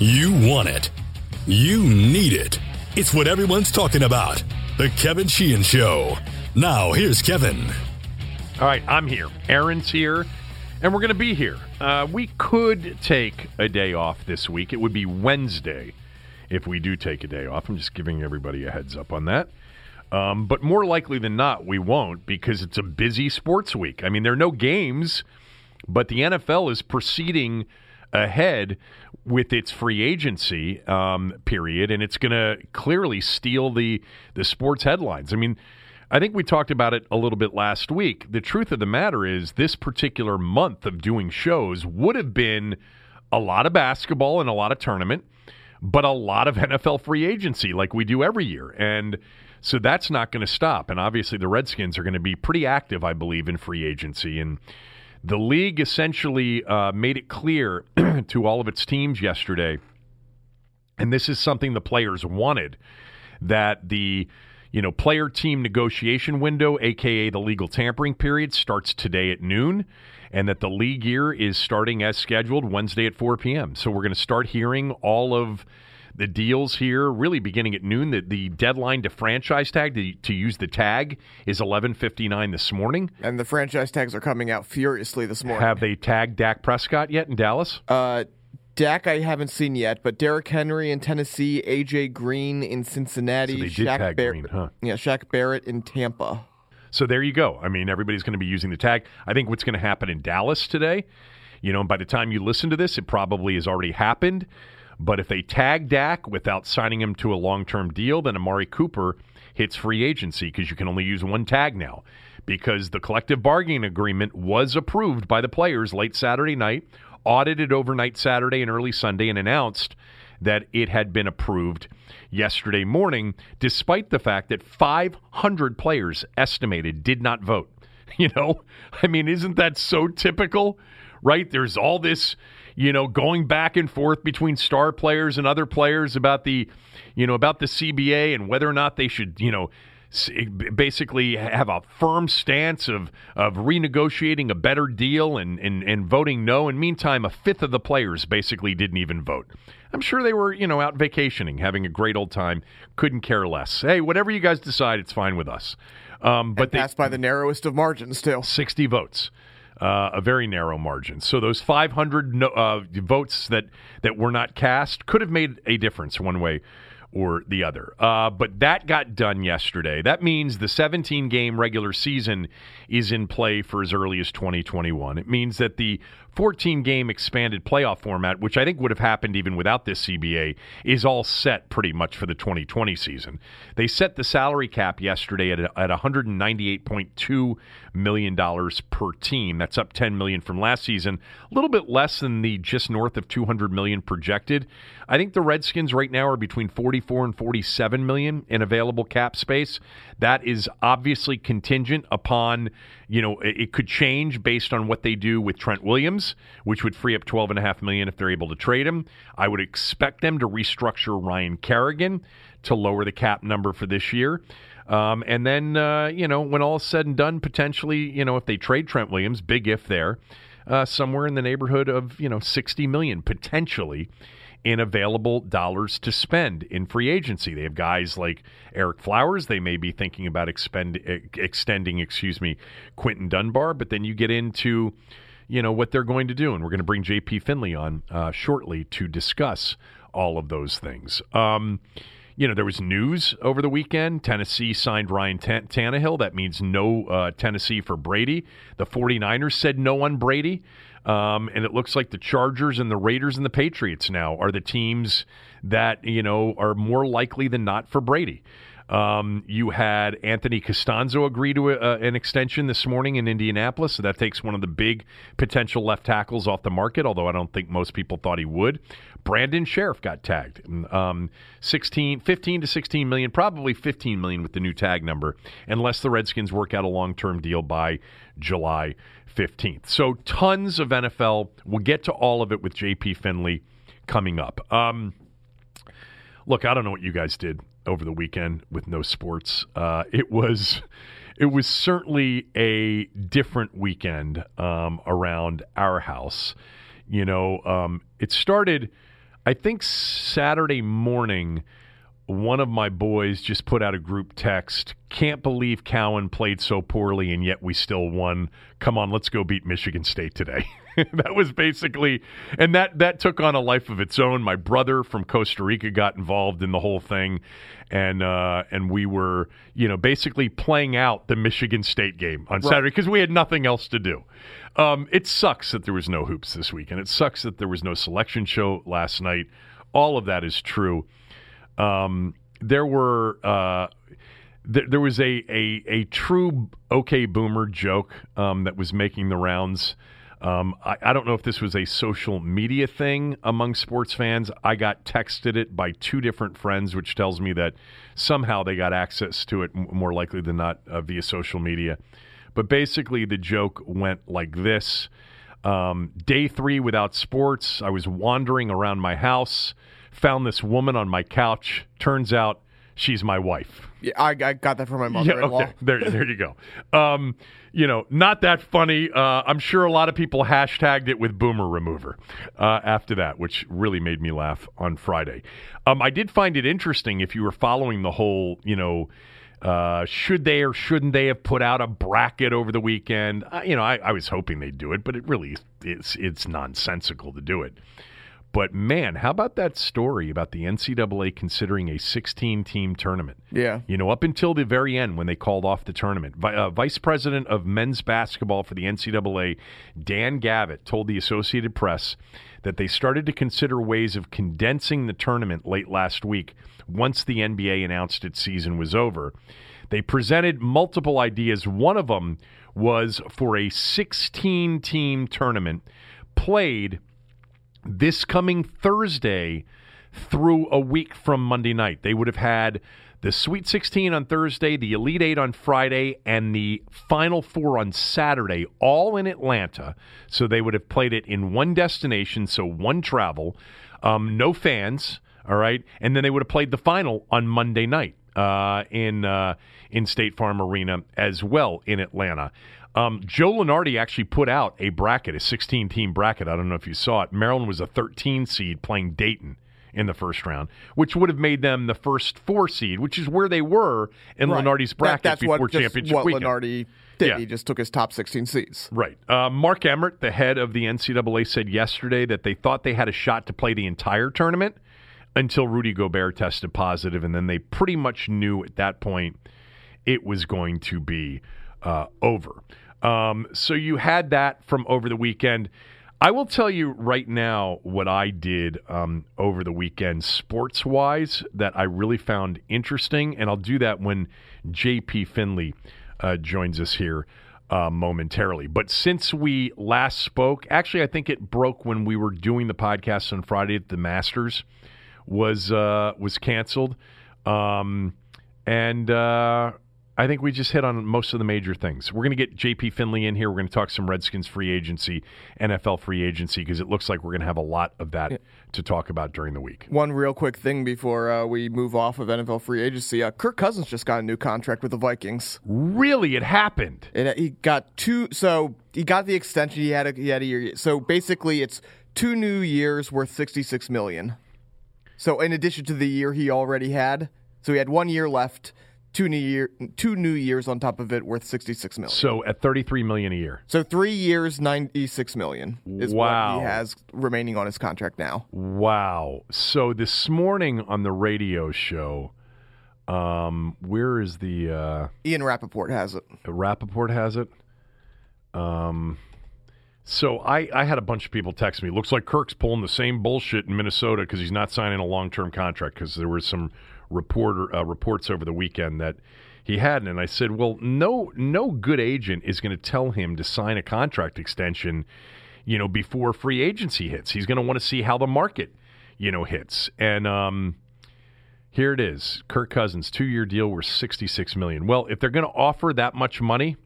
You want it. You need it. It's what everyone's talking about. The Kevin Sheehan Show. Now, here's Kevin. All right, I'm here. Aaron's here, and we're going to be here. Uh, we could take a day off this week. It would be Wednesday if we do take a day off. I'm just giving everybody a heads up on that. Um, but more likely than not, we won't because it's a busy sports week. I mean, there are no games, but the NFL is proceeding ahead with its free agency um, period, and it's going to clearly steal the the sports headlines. I mean, I think we talked about it a little bit last week. The truth of the matter is, this particular month of doing shows would have been a lot of basketball and a lot of tournament, but a lot of NFL free agency like we do every year, and so that's not going to stop. And obviously, the Redskins are going to be pretty active, I believe, in free agency. And the league essentially uh, made it clear to all of its teams yesterday, and this is something the players wanted, that the you know player team negotiation window, aka the legal tampering period, starts today at noon. And that the league year is starting as scheduled Wednesday at 4 p.m. So we're going to start hearing all of the deals here really beginning at noon. The, the deadline to franchise tag to, to use the tag is 11:59 this morning. And the franchise tags are coming out furiously this morning. Have they tagged Dak Prescott yet in Dallas? Uh, Dak, I haven't seen yet, but Derrick Henry in Tennessee, AJ Green in Cincinnati, So they did Shaq tag Barrett, Green, huh? yeah, Shaq Barrett in Tampa. So there you go. I mean, everybody's going to be using the tag. I think what's going to happen in Dallas today, you know, and by the time you listen to this, it probably has already happened. But if they tag Dak without signing him to a long term deal, then Amari Cooper hits free agency because you can only use one tag now. Because the collective bargaining agreement was approved by the players late Saturday night, audited overnight Saturday and early Sunday, and announced that it had been approved yesterday morning, despite the fact that 500 players estimated did not vote. You know, I mean, isn't that so typical, right? There's all this, you know, going back and forth between star players and other players about the, you know, about the CBA and whether or not they should, you know, basically have a firm stance of of renegotiating a better deal and, and and voting no. And meantime, a fifth of the players basically didn't even vote. I'm sure they were, you know, out vacationing, having a great old time. Couldn't care less. Hey, whatever you guys decide, it's fine with us. Um, but But they, by the narrowest of margins still. 60 votes, uh, a very narrow margin. So those 500 no, uh, votes that that were not cast could have made a difference one way or the other. Uh, but that got done yesterday. That means the 17 game regular season is in play for as early as 2021. It means that the 14 game expanded playoff format, which I think would have happened even without this CBA, is all set pretty much for the 2020 season. They set the salary cap yesterday at, at 198.2 million dollars per team. That's up 10 million from last season, a little bit less than the just north of 200 million projected. I think the Redskins right now are between 44 and 47 million in available cap space. That is obviously contingent upon, you know, it, could change based on what they do with Trent Williams, which would free up 12.5 million if they're able to trade him. I would expect them to restructure Ryan Kerrigan to lower the cap number for this year. Um, and then, uh, you know, when all is said and done, potentially, you know, if they trade Trent Williams, big if there, uh, somewhere in the neighborhood of, you know, 60 million potentially in available dollars to spend in free agency. They have guys like Erick Flowers. They may be thinking about expend, extending, excuse me, Quinton Dunbar. But then you get into, you know, what they're going to do. And we're going to bring JP Finlay on uh, shortly to discuss all of those things. Um, you know, there was news over the weekend. Tennessee signed Ryan Tan- Tannehill. That means no uh, Tennessee for Brady. The 49ers said no on Brady. Um, and it looks like the Chargers and the Raiders and the Patriots now are the teams that, you know, are more likely than not for Brady. Um, you had Anthony Castonzo agree to a, an extension this morning in Indianapolis, so that takes one of the big potential left tackles off the market. Although I don't think most people thought he would. Brandon Scherff got tagged, um, 16, 15 to 16 million, probably 15 million with the new tag number, unless the Redskins work out a long term deal by July 15th. So tons of NFL. We'll get to all of it with JP Finlay coming up. Um, look, I don't know what you guys did over the weekend with no sports. Uh, it was it was certainly a different weekend um, around our house. You know, um, it started. I think Saturday morning, one of my boys just put out a group text. Can't believe Cowan played so poorly and yet we still won. Come on, let's go beat Michigan State today. that was basically, and that that took on a life of its own. My brother from Costa Rica got involved in the whole thing, and uh, and we were, you know, basically playing out the Michigan State game on Right. Saturday because we had nothing else to do. Um, it sucks that there was no hoops this week, and it sucks that there was no selection show last night. All of that is true. Um, there were uh, there was a, a a true okay boomer joke um, that was making the rounds. Um, I, I don't know if this was a social media thing among sports fans. I got texted it by two different friends, which tells me that somehow they got access to it more likely than not uh, via social media. But basically, the joke went like this um, Day three without sports. I was wandering around my house, found this woman on my couch. Turns out she's my wife. Yeah, I, I got that from my mother-in-law. okay. There, there you go. Um, you know, not that funny. Uh, I'm sure a lot of people hashtagged it with Boomer Remover uh, after that, which really made me laugh on Friday. Um, I did find it interesting if you were following the whole, you know, uh, should they or shouldn't they have put out a bracket over the weekend? Uh, you know, I, I was hoping they'd do it, but it really it's it's nonsensical to do it. But man, how about that story about the NCAA considering a 16 team tournament? Yeah. You know, up until the very end when they called off the tournament, uh, Vice President of men's basketball for the NCAA, Dan Gavitt, told the Associated Press that they started to consider ways of condensing the tournament late last week once the NBA announced its season was over. They presented multiple ideas. One of them was for a 16 team tournament played this coming Thursday through a week from Monday night. They would have had the Sweet 16 on Thursday, the Elite 8 on Friday, and the Final Four on Saturday, all in Atlanta. So they would have played it in one destination, so one travel, um, no fans, all right? And then they would have played the final on Monday night uh, in uh, in State Farm Arena as well in Atlanta. Um, Joe Lunardi actually put out a bracket, a 16 team bracket. I don't know if you saw it. Maryland was a 13 seed playing Dayton in the first round, which would have made them the first four seed, which is where they were in Right. Lunardi's That- bracket that's before what, championship what weekend. Lunardi did. Yeah. He just took his top 16 seeds. Right. Uh, Mark Emmert, the head of the NCAA, said yesterday that they thought they had a shot to play the entire tournament until Rudy Gobert tested positive, and then they pretty much knew at that point it was going to be uh, over. Um, so you had that from over the weekend. I will tell you right now what I did um, over the weekend, sports wise, that I really found interesting, and I'll do that when JP Finlay uh, joins us here uh, momentarily. But since we last spoke, actually, I think it broke when we were doing the podcast on Friday at the Masters was uh, was canceled, um, and uh, I think we just hit on most of the major things. We're going to get JP Finlay in here. We're going to talk some Redskins free agency, NFL free agency, because it looks like we're going to have a lot of that to talk about during the week. One real quick thing before uh, we move off of NFL free agency. Uh, Kirk Cousins just got a new contract with the Vikings. Really, it happened. And he got two. So he got the extension. He had a, he had a year. So basically, it's two new years worth sixty six million. So in addition to the year he already had, so he had one year left. Two new year, two new years on top of it, worth sixty six million. So at thirty three million a year. So three years, ninety six million is Wow. what he has remaining on his contract now. Wow. So this morning on the radio show, um, where is the uh, Ian Rapoport has it. Rapoport has it? Um, so I, I had a bunch of people text me. Looks like Kirk's pulling the same bullshit in Minnesota because he's not signing a long term contract because there were some reporter uh, reports over the weekend that he hadn't. And I said, well, no no good agent is going to tell him to sign a contract extension, you know, before free agency hits. He's going to want to see how the market, you know, hits. And um, here it is: Kirk Cousins, two-year deal worth sixty-six million. Well, if they're going to offer that much money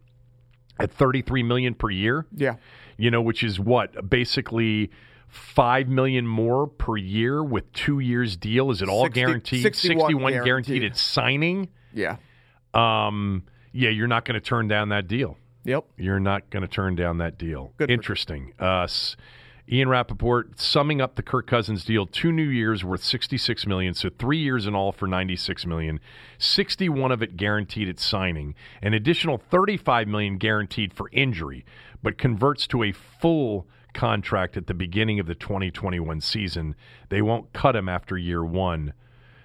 at thirty-three million per year, Yeah. you know, which is what basically five million more per year with two years deal. Is it all 60 guaranteed? 61 guaranteed guaranteed. at signing. Yeah. Um, yeah, you're not going to turn down that deal. Yep. You're not going to turn down that deal. Good Interesting. Uh, Ian Rapoport summing up the Kirk Cousins deal, two new years worth 66 million, so 3 years in all for 96 million. 61 of it guaranteed at signing, an additional 35 million guaranteed for injury, but converts to a full contract at the beginning of the 2021 season. They won't cut him after year 1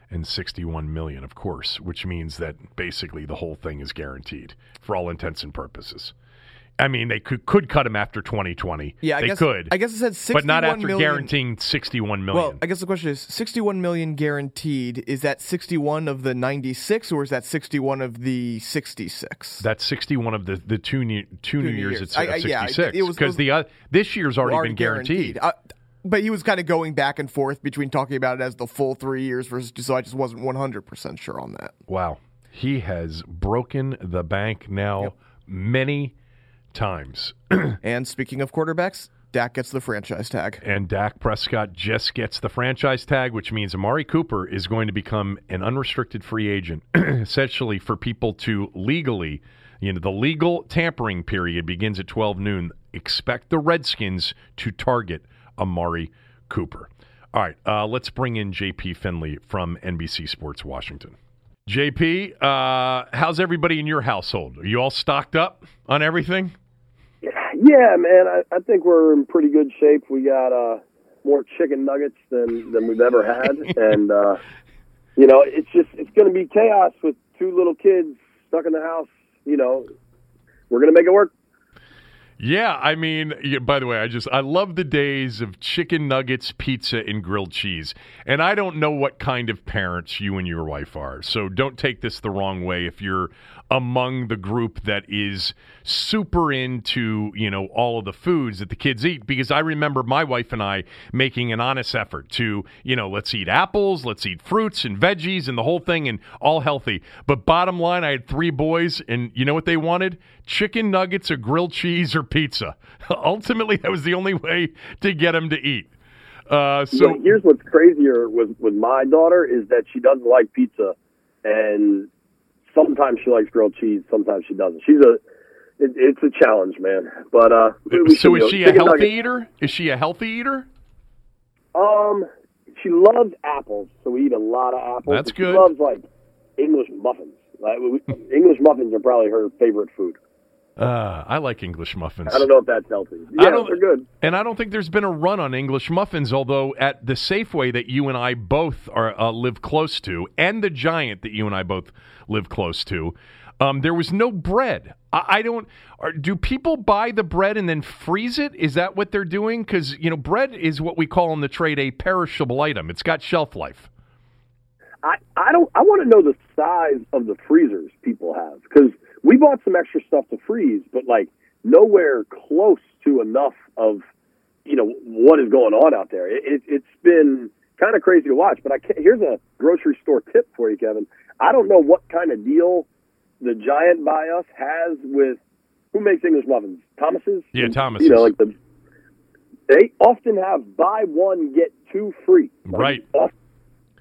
and 61 million, of course, which means that basically the whole thing is guaranteed for all intents and purposes. I mean, they could could cut him after 2020. Yeah, I they guess, could. I guess it said 61 but not after million- guaranteeing 61 million. Well, I guess the question is 61 million guaranteed. Is that 61 of the 96 or is that 61 of the 66? That's 61 of the, the two new, two, new years, years. at I- I- yeah, 66 it was- because the uh, this year's already, Already been guaranteed. Uh, but he was kind of going back and forth between talking about it as the full three years versus so I just wasn't 100% sure on that. Wow, he has broken the bank now many times. And speaking of quarterbacks, Dak gets the franchise tag. and Dak Prescott just gets the franchise tag, which means Amari Cooper is going to become an unrestricted free agent, essentially for people to legally, you know, the legal tampering period begins at 12 noon. Expect the Redskins to target Amari Cooper. All right, uh, let's bring in JP Finlay from NBC Sports Washington. JP, uh, how's everybody in your household? Are you all stocked up on everything? Yeah, man, I, I think we're in pretty good shape. We got uh, more chicken nuggets than than we've ever had, and uh, you know, it's just it's going to be chaos with two little kids stuck in the house. You know, we're going to make it work. Yeah, I mean, by the way, I just I love the days of chicken nuggets, pizza, and grilled cheese. And I don't know what kind of parents you and your wife are, so don't take this the wrong way if you're among the group that is super into you know all of the foods that the kids eat. Because I remember my wife and I making an honest effort to you know let's eat apples, let's eat fruits and veggies and the whole thing and all healthy. But bottom line, I had three boys, and you know what they wanted? Chicken nuggets or grilled cheese or pizza. Ultimately, that was the only way to get them to eat. Uh, so But here's what's crazier with with my daughter is that she doesn't like pizza, and sometimes she likes grilled cheese, sometimes she doesn't. She's a it, it's a challenge, man. But uh, so is she a healthy nuggets- eater? Is she a healthy eater? Um, she loves apples, so we eat a lot of apples. That's good. She loves like English muffins. Like we, English muffins are probably her favorite food. Uh, I like English muffins. I don't know if that's healthy. I Yeah, they're good. And I don't think there's been a run on English muffins, although at the Safeway that you and I both are uh, live close to, and the Giant that you and I both live close to, um, there was no bread. I, I don't. Are, do people buy the bread and then freeze it? Is that what they're doing? Because you know, bread is what we call in the trade a perishable item. It's got shelf life. I, I don't. I want to know the size of the freezers people have because we bought some extra stuff to freeze, but like nowhere close to enough of you know what is going on out there. It, it, it's been kind of crazy to watch. But I here's a grocery store tip for you, Kevin. I don't know what kind of deal the Giant by us has with who makes English muffins. Thomas's. Yeah, And, Thomas's. You know, like the they often have buy one get two free. Right. often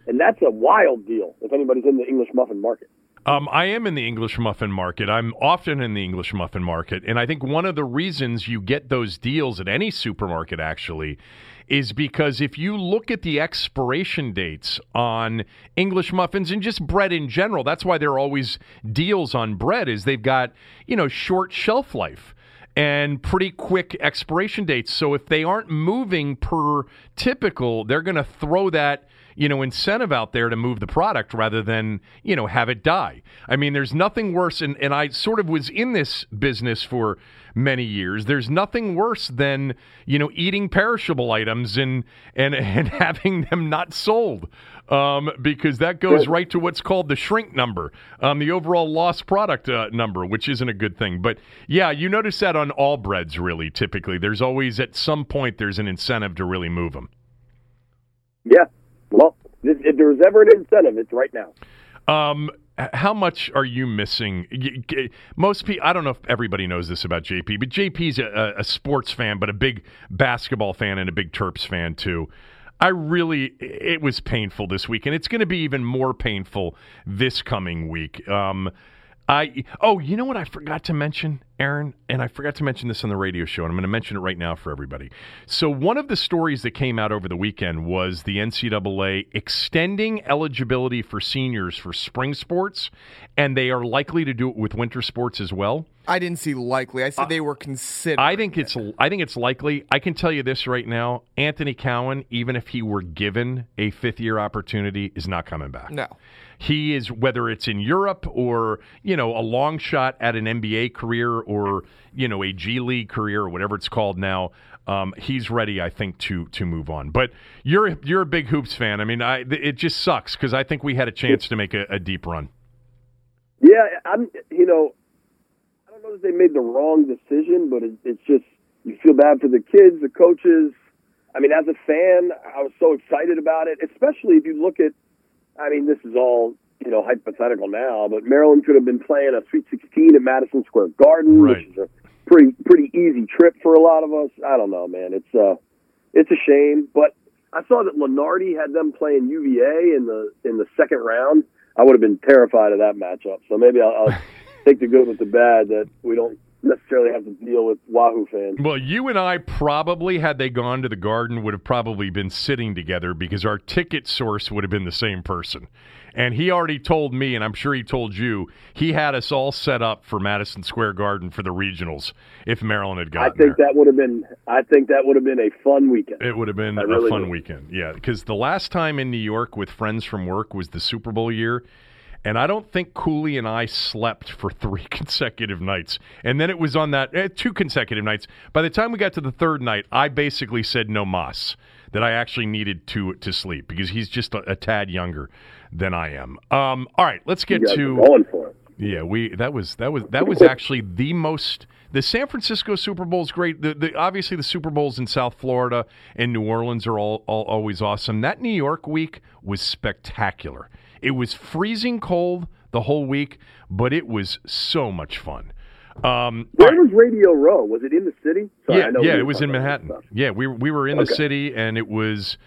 and that's a wild deal if anybody's in the English muffin market. Um, I am in the English muffin market. I'm often in the English muffin market. And I think one of the reasons you get those deals at any supermarket actually is because if you look at the expiration dates on English muffins and just bread in general, that's why there are always deals on bread is they've got, you know, short shelf life and pretty quick expiration dates. So if they aren't moving per typical, they're going to throw that you know incentive out there to move the product rather than you know have it die. I mean, there's nothing worse, and and I sort of was in this business for many years. There's nothing worse than you know eating perishable items and and and having them not sold. Um, because that goes right to what's called the shrink number, um, the overall lost product uh, number, which isn't a good thing. But yeah, you notice that on all breads, really. Typically, there's always at some point there's an incentive to really move them. Yeah. Well, if, if there ever an incentive, it's right now. Um, how much are you missing? Most people, I don't know if everybody knows this about JP, but JP's a, a sports fan, but a big basketball fan and a big Terps fan too. I really, it was painful this week, and it's going to be even more painful this coming week. Um, I oh, you know what I forgot to mention? Aaron, and I forgot to mention this on the radio show, and I'm going to mention it right now for everybody. So, one of the stories that came out over the weekend was the NCAA extending eligibility for seniors for spring sports, and they are likely to do it with winter sports as well. I didn't see likely. I said they were considering. I think it's I think it's likely. I can tell you this right now: Anthony Cowan, even if he were given a fifth year opportunity, is not coming back. No. He is whether it's in Europe or you know a long shot at an NBA career or you know a G League career or whatever it's called now. Um, he's ready, I think, to to move on. But you're you're a big hoops fan. I mean, I, it just sucks because I think we had a chance to make a, a deep run. Yeah, I'm. You know, I don't know that they made the wrong decision, but it, it's just you feel bad for the kids, the coaches. I mean, as a fan, I was so excited about it, especially if you look at. I mean, this is all you know hypothetical now, but Maryland could have been playing a Sweet 16 at Madison Square Garden, Right. which is a pretty pretty easy trip for a lot of us. I don't know, man. It's uh, it's a shame, but I saw that Lunardi had them playing UVA in the in the second round. I would have been terrified of that matchup. So maybe I'll, I'll take the good with the bad that we don't necessarily have to deal with Wahoo fans. Well, you and I probably, had they gone to the Garden, would have probably been sitting together because our ticket source would have been the same person. And he already told me, and I'm sure he told you, he had us all set up for Madison Square Garden for the regionals if Maryland had gone. I think there. that would have been I think that would have been a fun weekend. It would have been I a really fun do. weekend. Yeah, because the last time in New York with friends from work was the Super Bowl year. And I don't think Cooley and I slept for three consecutive nights. And then it was on that, eh, two consecutive nights. By the time we got to the third night, I basically said no mas, that I actually needed to to sleep because he's just a, a tad younger than I am. Um, all right, let's get to. going for it. Yeah, we that was that was that was actually the most the San Francisco Super Bowl is great. The, the obviously the Super Bowls in South Florida and New Orleans are all, all always awesome. That New York week was spectacular. It was freezing cold the whole week, but it was so much fun. Um, Where was Radio Row? Was it in the city? Sorry, yeah, I know yeah, we it was in Manhattan. Yeah, we we were in the city, and it was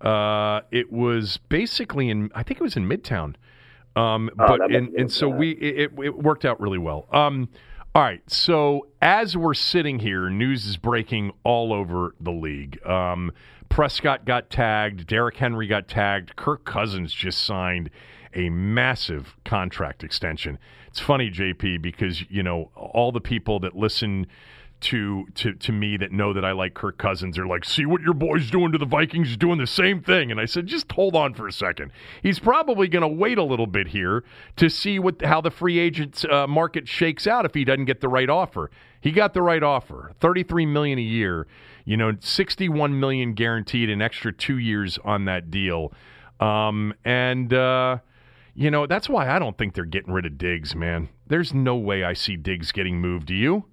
uh, it was basically in I think it was in Midtown. Um, Oh, but and, and so we it, it worked out really well. Um, all right, so as we're sitting here, news is breaking all over the league. Um, Prescott got tagged, Derrick Henry got tagged, Kirk Cousins just signed a massive contract extension. It's funny, JP, because you know all the people that listen to to to me that know that I like Kirk Cousins are like, see what your boy's doing to the Vikings, doing the same thing. And I said, just hold on for a second. He's probably going to wait a little bit here to see what how the free agent uh, market shakes out if he doesn't get the right offer. He got the right offer, thirty three million a year. You know, sixty one million guaranteed, an extra two years on that deal. Um, and uh, you know that's why I don't think they're getting rid of Diggs, man. There's no way I see Diggs getting moved. Do you?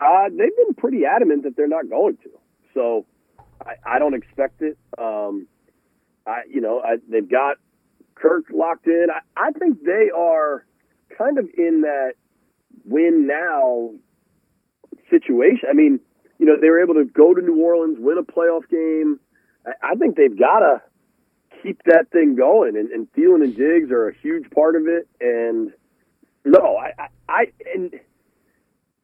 Uh, they've been pretty adamant that they're not going to. So I, I don't expect it. Um, I, you know, I, they've got Kirk locked in. I, I think they are kind of in that win now situation. I mean, you know, they were able to go to New Orleans, win a playoff game. I, I think they've got to keep that thing going, and, and Thielen and Diggs are a huge part of it. And no, I, I, I and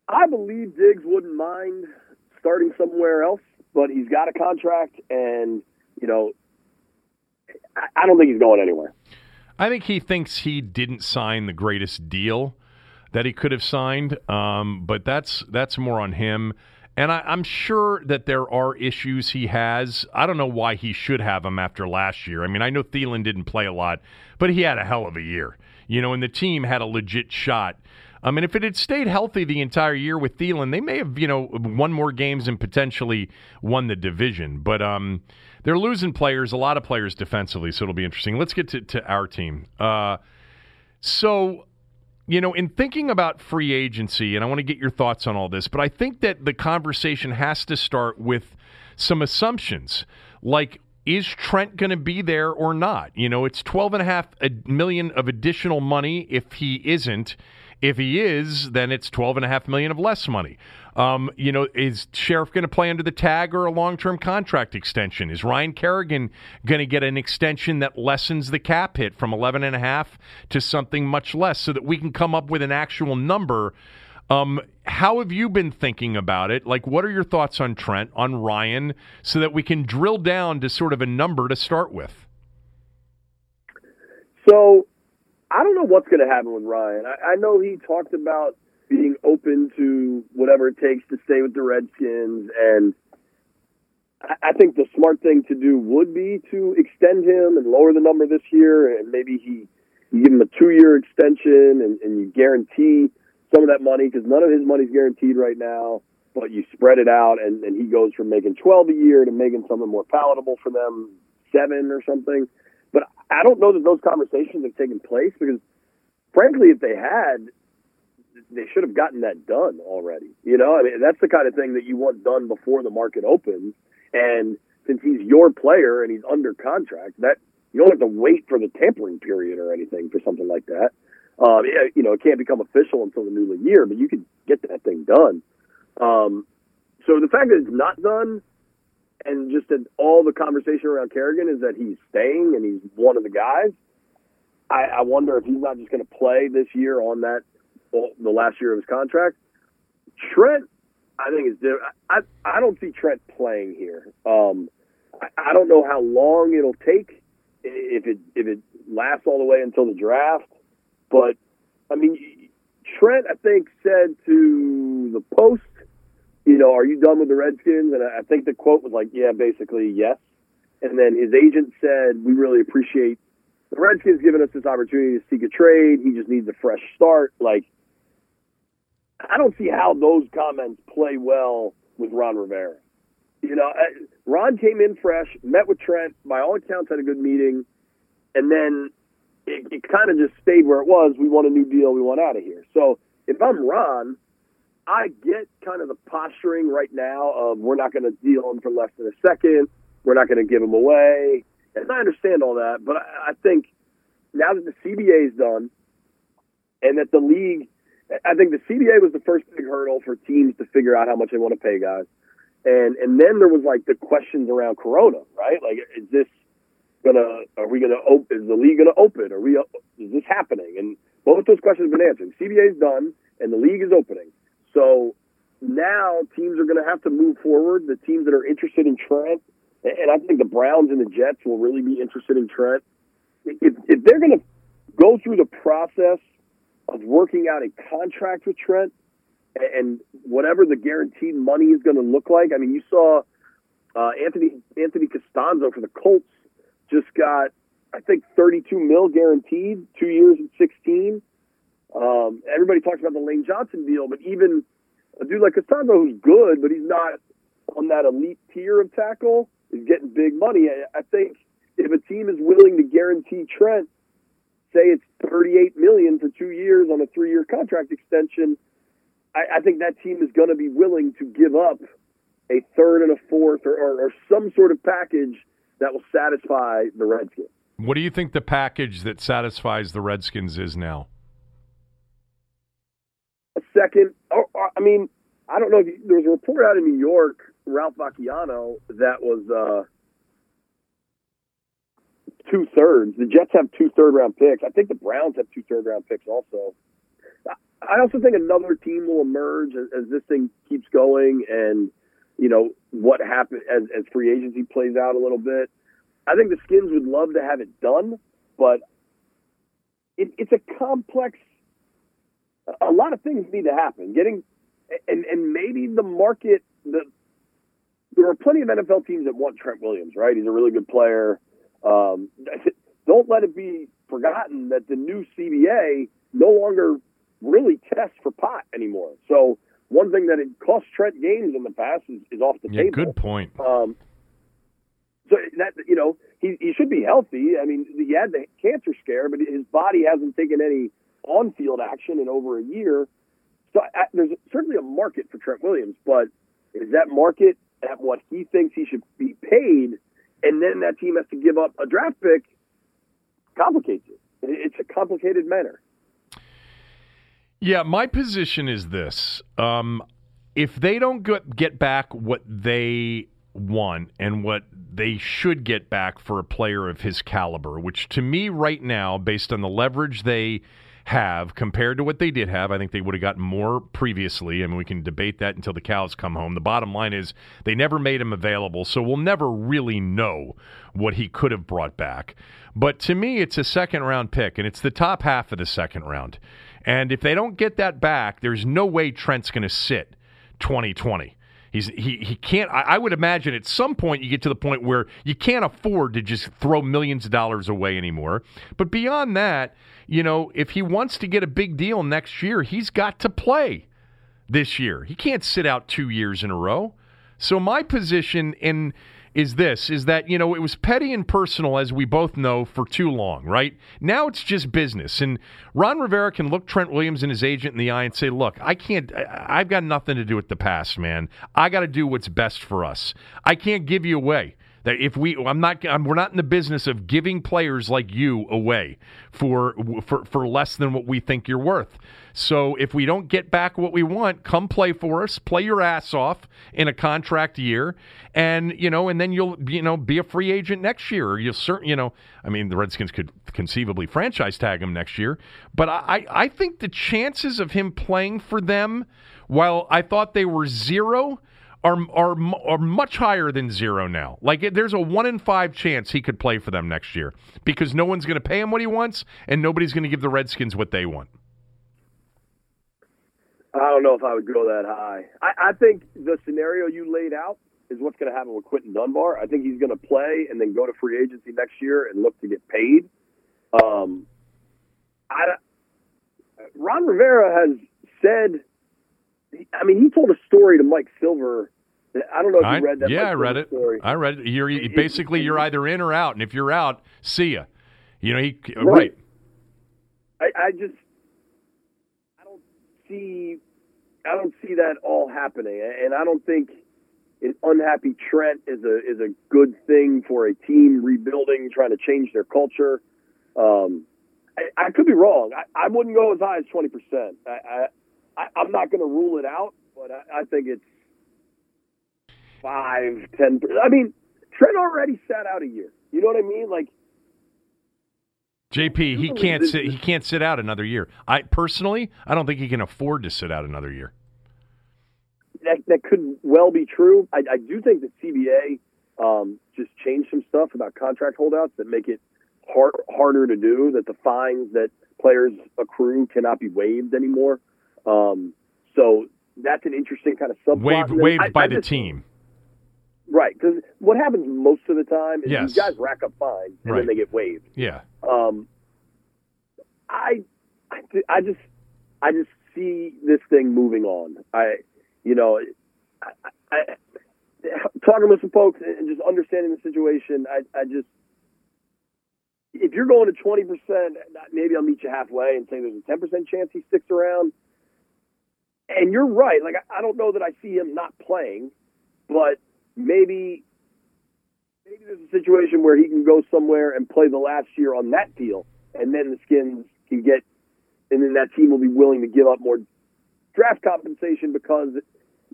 I believe Diggs wouldn't mind starting somewhere else, but he's got a contract, and you know, I, I don't think he's going anywhere. I think he thinks he didn't sign the greatest deal that he could have signed, um, but that's that's more on him. And I, I'm sure that there are issues he has. I don't know why he should have them after last year. I mean, I know Thielen didn't play a lot, but he had a hell of a year. You know, and the team had a legit shot. I mean, if it had stayed healthy the entire year with Thielen, they may have, you know, won more games and potentially won the division. But um, they're losing players, a lot of players defensively, so it'll be interesting. Let's get to, to our team. Uh, so, you know, in thinking about free agency, and I want to get your thoughts on all this, but I think that the conversation has to start with some assumptions. Like, is Trent going to be there or not? You know, it's twelve and a half million of additional money if he isn't. If he is, then it's twelve and a half million of less money. Um, you know, is Scherff going to play under the tag or a long-term contract extension? Is Ryan Kerrigan going to get an extension that lessens the cap hit from eleven and a half to something much less, so that we can come up with an actual number? Um, how have you been thinking about it? Like, what are your thoughts on Trent, on Ryan, so that we can drill down to sort of a number to start with? So, I don't know what's going to happen with Ryan. I, I know he talked about being open to whatever it takes to stay with the Redskins, and I, I think the smart thing to do would be to extend him and lower the number this year, and maybe he you give him a two-year extension and, and you guarantee some of that money because none of his money's guaranteed right now. But you spread it out, and, and he goes from making twelve a year to making something more palatable for them, seven or something. I don't know that those conversations have taken place because, frankly, if they had, they should have gotten that done already. You know, I mean, that's the kind of thing that you want done before the market opens. And since he's your player and he's under contract, that you don't have to wait for the tampering period or anything for something like that. Um, you know, it can't become official until the new year, but you could get that thing done. Um, so the fact that it's not done, and just that all the conversation around Kerrigan is that he's staying and he's one of the guys. I, I wonder if he's not just going to play this year on that the last year of his contract. Trent, I think is different. I I don't see Trent playing here. Um, I, I don't know how long it'll take if it if it lasts all the way until the draft. But I mean, Trent, I think said to the Post, you know, are you done with the Redskins? And I think the quote was like, yeah, basically yes. And then his agent said, we really appreciate the Redskins giving us this opportunity to seek a trade. He just needs a fresh start. Like, I don't see how those comments play well with Ron Rivera. You know, Ron came in fresh, met with Trent, by all accounts had a good meeting, and then it, it kind of just stayed where it was. We want a new deal. We want out of here. So if I'm Ron, I get kind of the posturing right now of we're not going to deal him for less than a second. We're not going to give him away. And I understand all that, but I, I think now that the CBA is done and that the league, I think the CBA was the first big hurdle for teams to figure out how much they want to pay guys. And and then there was like the questions around Corona, right? Like, is this gonna? Are we gonna? Op- is the league gonna open? Are we? Is this happening? And both those questions have been answered. CBA is done, and the league is opening. So now teams are going to have to move forward. The teams that are interested in Trent, and I think the Browns and the Jets will really be interested in Trent. If, if they're going to go through the process of working out a contract with Trent, and whatever the guaranteed money is going to look like. I mean, you saw uh, Anthony Anthony Castonzo for the Colts just got I think 32 mil guaranteed, two years and 16. Um, everybody talks about the Lane Johnson deal, but even a dude like Castonzo, who's good, but he's not on that elite tier of tackle, is getting big money. I, I think if a team is willing to guarantee Trent, say it's 38 million for two years on a three-year contract extension, I, I think that team is going to be willing to give up a third and a fourth or, or, or some sort of package that will satisfy the Redskins. What do you think the package that satisfies the Redskins is now? A second. Oh, I mean, I don't know. If you, there was a report out in New York, Ralph Vacchiano, that was uh, two thirds. The Jets have two third round picks. I think the Browns have two third round picks also. I also think another team will emerge as, as this thing keeps going, and you know what happens as, as free agency plays out a little bit. I think the Skins would love to have it done, but it, it's a complex. A lot of things need to happen. Getting and and maybe the market. The there are plenty of NFL teams that want Trent Williams. Right, he's a really good player. Um, don't let it be forgotten that the new CBA no longer really tests for pot anymore. So one thing that it cost Trent games in the past is, is off the yeah, table. Good point. Um, so that you know he he should be healthy. I mean, he had the cancer scare, but his body hasn't taken any on-field action in over a year. So there's certainly a market for Trent Williams, but is that market at what he thinks he should be paid, and then that team has to give up a draft pick? Complicates it. It's a complicated matter. Yeah, my position is this: um, if they don't get get back what they want and what they should get back for a player of his caliber, which to me right now, based on the leverage they have compared to what they did have. I think they would have gotten more previously. I mean, we can debate that until the cows come home. The bottom line is they never made him available, so we'll never really know what he could have brought back. But to me, it's a second round pick, and it's the top half of the second round. And if they don't get that back, there's no way Trent's going to sit 2020. He's he he can't. I, I, would imagine at some point you get to the point where you can't afford to just throw millions of dollars away anymore. But beyond that, you know, if he wants to get a big deal next year, he's got to play this year. He can't sit out two years in a row. So my position in is this is that you know it was petty and personal as we both know for too long right? Now it's just business. And ron rivera can look trent williams and his agent in the eye and say look i can't i've got nothing to do with the past man. I got to do what's best for us. I can't give you away that if we I'm not I'm, we're not in the business of giving players like you away for for for less than what we think you're worth. So if we don't get back what we want, come play for us, play your ass off in a contract year, and you know, and then you'll you know be a free agent next year. You'll certain you know, I mean, the Redskins could conceivably franchise tag him next year, but I I think the chances of him playing for them, while I thought they were zero are are are much higher than zero now. Like there's a one in five chance he could play for them next year because no one's going to pay him what he wants and nobody's going to give the Redskins what they want. I don't know if I would go that high. I, I think the scenario you laid out is what's going to happen with Quinton Dunbar. I think he's going to play and then go to free agency next year and look to get paid. Um, I, Ron Rivera has said I mean, he told a story to Mike Silver. I don't know if you read that. Yeah, Mike I read it. Story. I read it. You're it, basically you're either in or out, and if you're out, see ya. You know, he right. right. I, I just I don't see I don't see that all happening, and I don't think an unhappy Trent is a is a good thing for a team rebuilding, trying to change their culture. Um, I, I could be wrong. I, I wouldn't go as high as twenty percent. I, I, am not going to rule it out, but I, I think it's five, ten. I mean, Trent already sat out a year. You know what I mean? Like JP, he can't sit. He can't sit out another year. I personally, I don't think he can afford to sit out another year. That that could well be true. I, I do think that CBA um, just changed some stuff about contract holdouts that make it hard, harder to do. That the fines that players accrue cannot be waived anymore. Um, so that's an interesting kind of. Waived, waived I, by I the just, team. Right, because what happens most of the time is yes. these guys rack up fines and right. then they get waived. Yeah. Um, I, I, I just, I just see this thing moving on. I, you know, I, I, talking with some folks and just understanding the situation, I, I just, if you're going to 20%, maybe I'll meet you halfway and say there's a 10% chance he sticks around and you're right. Like I don't know that I see him not playing, but maybe maybe there's a situation where he can go somewhere and play the last year on that deal, and then the Skins can get, and then that team will be willing to give up more draft compensation because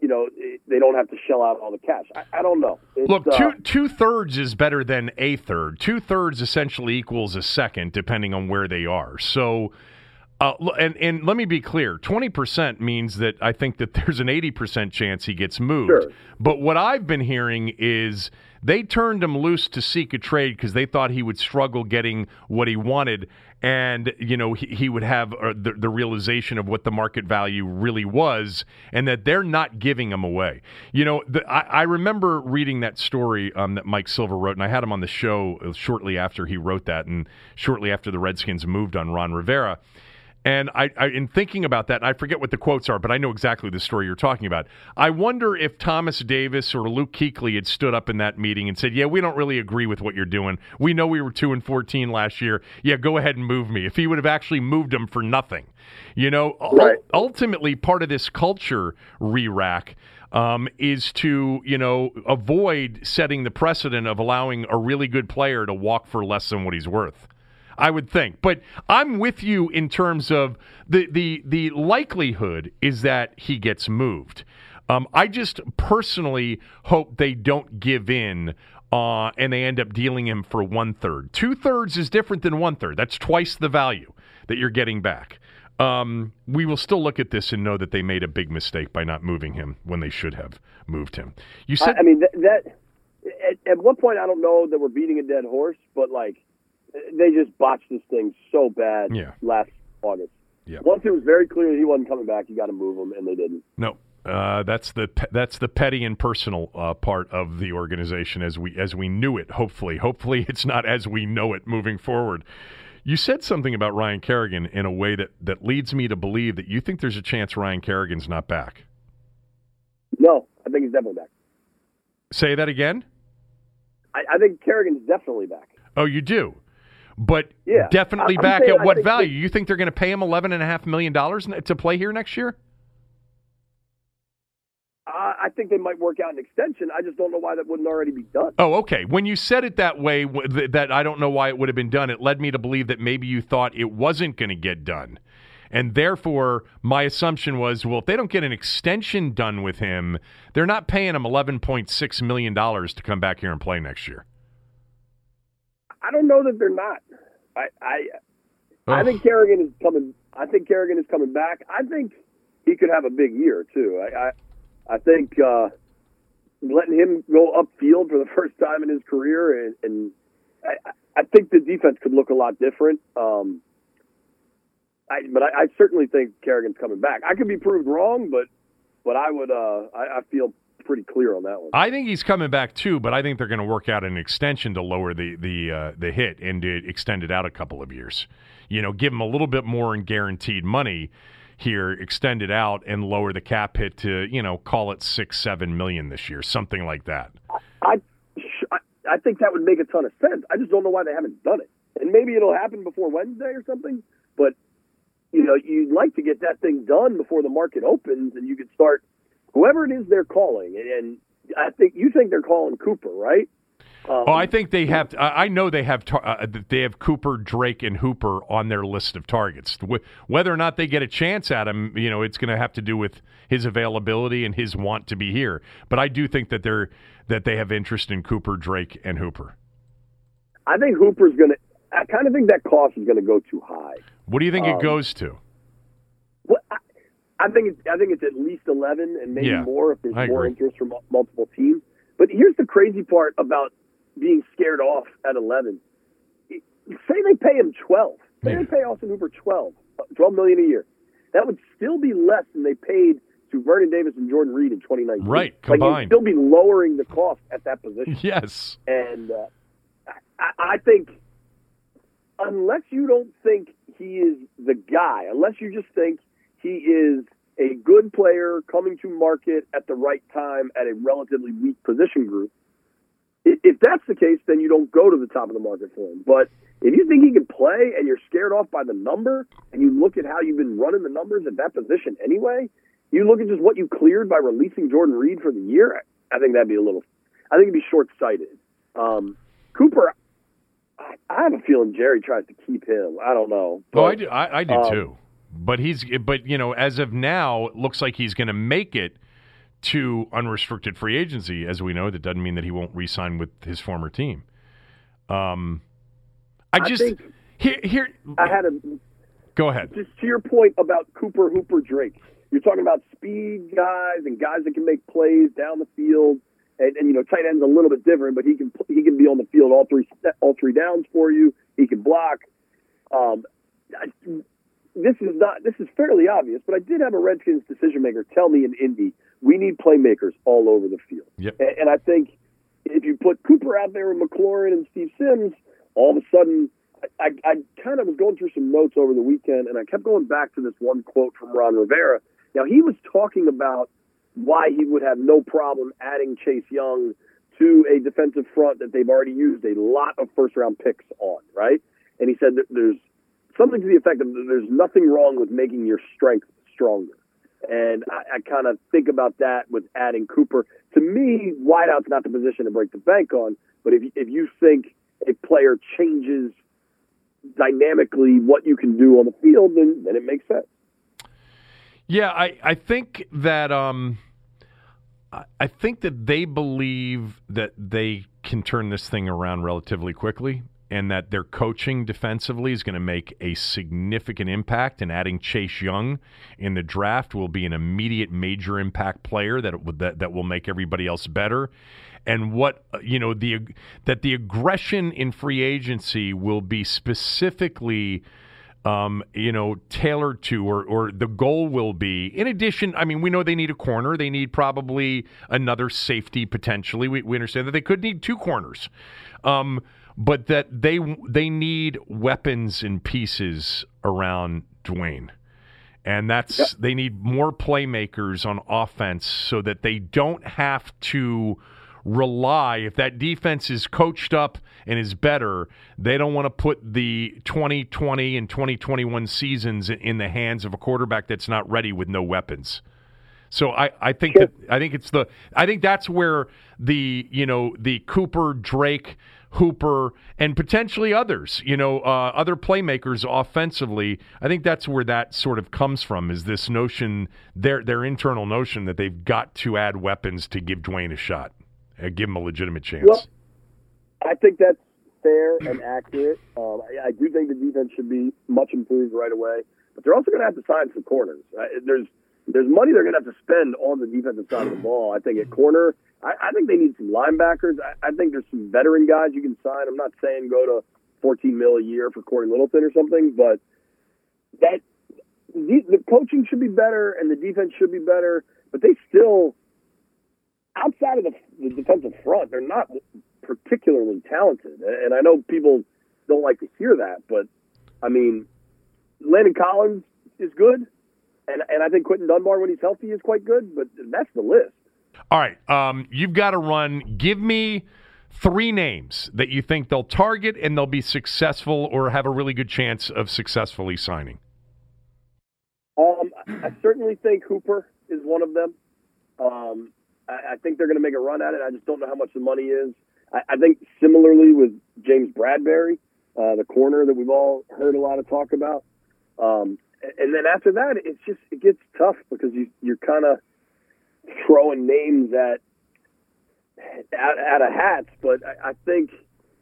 you know they don't have to shell out all the cash. I, I don't know. It's, Look, two uh, two thirds is better than a third. Two thirds essentially equals a second, depending on where they are. So uh, and and let me be clear: twenty percent means that I think that there's an eighty percent chance he gets moved. Sure. But what I've been hearing is they turned him loose to seek a trade because they thought he would struggle getting what he wanted, and you know he, he would have uh, the, the realization of what the market value really was, and that they're not giving him away. You know, the, I, I, remember reading that story um, that Mike Silver wrote, and I had him on the show uh, shortly after he wrote that, and shortly after the Redskins moved on Ron Rivera. And I, I, in thinking about that, I forget what the quotes are, but I know exactly the story you're talking about. I wonder if Thomas Davis or Luke Kuechly had stood up in that meeting and said, "Yeah, we don't really agree with what you're doing. We know we were two and fourteen last year. Yeah, go ahead and move me." If he would have actually moved him for nothing, you know, right. ultimately part of this culture re-rack um, is to you know avoid setting the precedent of allowing a really good player to walk for less than what he's worth. I would think. But I'm with you in terms of the the the likelihood is that he gets moved. Um, I just personally hope they don't give in uh, and they end up dealing him for one third. Two thirds is different than one third. That's twice the value. that you're getting back. Um, we will still look at this and know that they made a big mistake by not moving him when they should have moved him. You said, I, I mean, that, that at, at one point, I don't know that we're beating a dead horse, but like they just botched this thing so bad Yeah. last August. Yeah. Once it was very clear that he wasn't coming back, you got to move him, and they didn't. no. Uh, that's the pe- that's the petty and personal uh, part of the organization as we as we knew it. Hopefully, hopefully it's not as we know it moving forward. You said something about Ryan Kerrigan in a way that that leads me to believe that you think there's a chance Ryan Kerrigan's not back. No, I think he's definitely back. Say that again. I, I think Kerrigan's definitely back. Oh, you do. But Yeah. definitely I'm back saying at I what value? you think they're going to pay him eleven and a half million dollars to play here next year? I, I think they might work out an extension. I just don't know why that wouldn't already be done. Oh, okay. When you said it that way, that I don't know why it would have been done, it led me to believe that maybe you thought it wasn't going to get done. And therefore, my assumption was, well, if they don't get an extension done with him, they're not paying him $11.6 million to come back here and play next year. I don't know that they're not. I I, I think Kerrigan is coming. I think Kerrigan is coming back. I think he could have a big year too. I I, I think uh, letting him go upfield for the first time in his career, and, and I, I think the defense could look a lot different. Um, I, but I, I certainly think Kerrigan's coming back. I could be proved wrong, but but I would. Uh, I, I feel pretty clear on that one. I think he's coming back too, but I think they're going to work out an extension to lower the the uh, the hit and to extend it out a couple of years. You know, give him a little bit more in guaranteed money here, extend it out, and lower the cap hit to you know call it six seven million this year, something like that. I, I I think that would make a ton of sense. I just don't know why they haven't done it. And maybe it'll happen before Wednesday or something. But you know, you'd like to get that thing done before the market opens, and you could start whoever it is they're calling. And, I think you think they're calling Cooper, right? Um, Oh, I think they have. I I know they have. tar- Uh, they have Cooper, Drake, and Hooper on their list of targets. Whether or not they get a chance at him, you know, it's going to have to do with his availability and his want to be here. But I do think that they're that they have interest in Cooper, Drake, and Hooper. I think Hooper's going to. I kind of think that cost is going to go too high. What do you think Um, it goes to? Well, I, I think it's, I think it's at least eleven and maybe Yeah, more if there's more interest from multiple teams. But here's the crazy part about being scared off at eleven. Say they pay him twelve. Say Yeah. they pay Austin Hooper 12, 12 million a year. That would still be less than they paid to Vernon Davis and Jordan Reed in 2019. Right, Like combined. you'd still be lowering the cost at that position. Yes. And uh, I, I think unless you don't think he is the guy, unless you just think he is a good player coming to market at the right time at a relatively weak position group, if that's the case, then you don't go to the top of the market for him. But if you think he can play and you're scared off by the number, and you look at how you've been running the numbers at that position anyway, you look at just what you cleared by releasing Jordan Reed for the year. I think that'd be a little. I think it'd be short sighted. Um, Cooper, I, I have a feeling Jerry tries to keep him. I don't know. Oh, I But, do. I, I do um, too. But he's. But you know, as of now, it looks like he's going to make it to unrestricted free agency. As we know, that doesn't mean that he won't re-sign with his former team. Um, I I just think- here. Here, I had a go ahead. just to your point about Cooper, Hooper, Drake. You're talking about speed guys and guys that can make plays down the field, and, and you know tight end's a little bit different, but he can he can be on the field all three all three downs for you. He can block. Um, this is not this is fairly obvious, but I did have a Redskins decision maker tell me in Indy we need playmakers all over the field, Yep. and, and I think if you put Cooper out there with McLaurin and Steve Sims, all of a sudden I, I kind of was going through some notes over the weekend, and I kept going back to this one quote from Ron Rivera. Now he was talking about why he would have no problem adding Chase Young to a defensive front that they've already used a lot of first round picks on, right? And he said that there's something to the effect of there's nothing wrong with making your strength stronger. And I, I kind of think about that with adding Cooper. To me, wideout's not the position to break the bank on, but if if you think a player changes dynamically what you can do on the field, then then it makes sense. Yeah, I, I think that um, I- I think that they believe that they can turn this thing around relatively quickly. And that their coaching defensively is going to make a significant impact. And adding Chase Young in the draft will be an immediate major impact player that that that will make everybody else better. And what you know the that the aggression in free agency will be specifically. Um, you know, tailored to, or, or the goal will be. In addition, I mean, we know they need a corner. They need probably another safety potentially. We, we understand that they could need two corners. Um, but that they they need weapons and pieces around Dwayne. And that's yep. they need more playmakers on offense so that they don't have to rely if that defense is coached up and is better, they don't want to put the 2020 and 2021 seasons in the hands of a quarterback that's not ready with no weapons. So I, I think that I think it's the I think that's where the you know the Cooper Drake Hooper, and potentially others, you know, uh, other playmakers offensively. I think that's where that sort of comes from is this notion, their, their internal notion that they've got to add weapons to give Dwayne a shot, uh, give him a legitimate chance. Well, I think that's fair and accurate. Um, I, I, do think the defense should be much improved right away, but they're also going to have to sign some corners. Uh, there's there's money they're going to have to spend on the defensive side of the ball. I think at corner, I, I think they need some linebackers. I, I think there's some veteran guys you can sign. I'm not saying go to 14 mil a year for Cory Littleton or something, but that the, the coaching should be better and the defense should be better. But they still, outside of the, the defensive front, they're not particularly talented. And I know people don't like to hear that, but I mean, Landon Collins is good, and and I think Quinton Dunbar when he's healthy is quite good. But that's the list. All right. Um, you've got to run. Give me three names that you think they'll target and they'll be successful or have a really good chance of successfully signing. Um, I certainly think Hooper is one of them. Um, I, I, think they're going to make a run at it. I just don't know how much the money is. I, I think similarly with James Bradberry, uh, the corner that we've all heard a lot of talk about. Um, and then after that, it's just it gets tough because you you're kind of throwing names at at, at a hat, but I, I think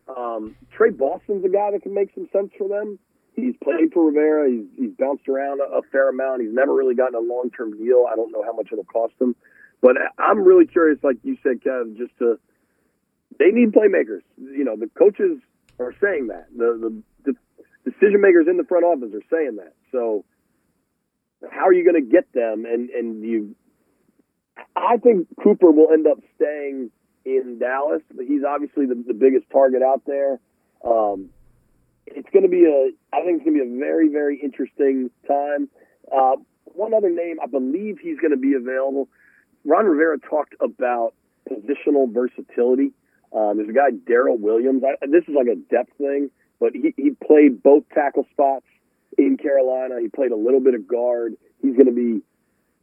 um, Tre Boston's a guy that can make some sense for them. He's played for Rivera. He's, he's bounced around a, a fair amount. He's never really gotten a long term deal. I don't know how much it'll cost him, but I'm really curious, like you said, Kev, just to they need playmakers. You know, the coaches are saying that. The the, the decision makers in the front office are saying that. So how are you going to get them? And and you I think Cooper will end up staying in Dallas, but he's obviously the, the biggest target out there. Um, it's going to be a, I think it's going to be a very, very interesting time. Uh, one other name, I believe he's going to be available. Ron Rivera talked about positional versatility. Um, there's a guy, Daryl Williams. I, this is like a depth thing, but he, he played both tackle spots in Carolina. He played a little bit of guard. He's going to be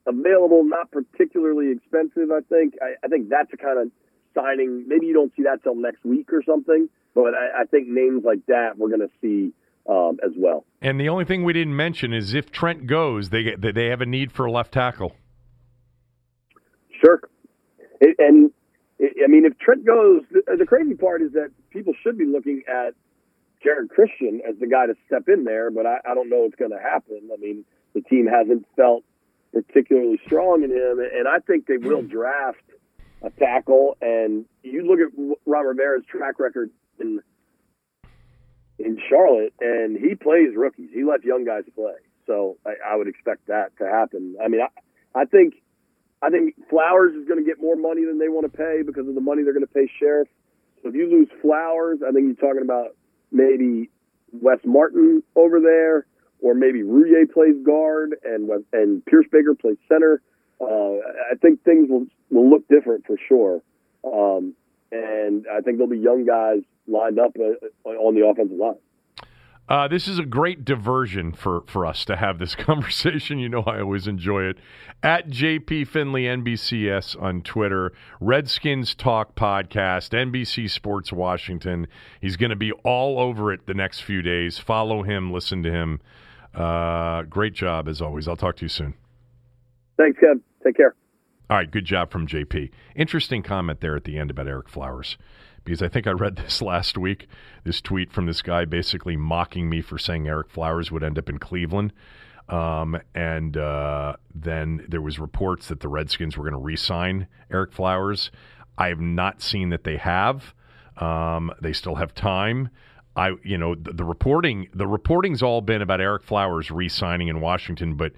available, not particularly expensive. I think. I, I think that's a kind of signing. Maybe you don't see that till next week or something, but I, I think names like that we're going to see um, as well. And the only thing we didn't mention is if Trent goes, they get, they have a need for a left tackle. Sure, it, and it, I mean if Trent goes, the, the crazy part is that people should be looking at Geron Christian as the guy to step in there, but I, I don't know what's going to happen. I mean, the team hasn't felt particularly strong in him, and I think they will hmm. draft a tackle. And you look at Ron Rivera's track record in in Charlotte, and he plays rookies. He lets young guys play, so I, I would expect that to happen. I mean, I, I think I think Flowers is going to get more money than they want to pay because of the money they're going to pay Scherff. So if you lose Flowers, I think you're talking about maybe Wes Martin over there or maybe Roullier plays guard and and Pierschbacher plays center. Uh, I think things will will look different for sure, um, and I think there'll be young guys lined up uh, on the offensive line. Uh, this is a great diversion for, for us to have this conversation. You know, I always enjoy it. At JP Finlay NBCS on Twitter, Redskins Talk Podcast, NBC Sports Washington. He's going to be all over it the next few days. Follow him, listen to him. Uh, great job as always. I'll talk to you soon. Thanks, Kev. Take care. All right, good job from JP. Interesting comment there at the end about Erick Flowers because I think I read this last week. This tweet from this guy basically mocking me for saying Erick Flowers would end up in Cleveland. Um, and uh, then there was reports that the Redskins were going to re-sign Erick Flowers. I have not seen that they have. Um, they still have time. I, you know, the, the, reporting, the reporting's all been about Erick Flowers re-signing in Washington, but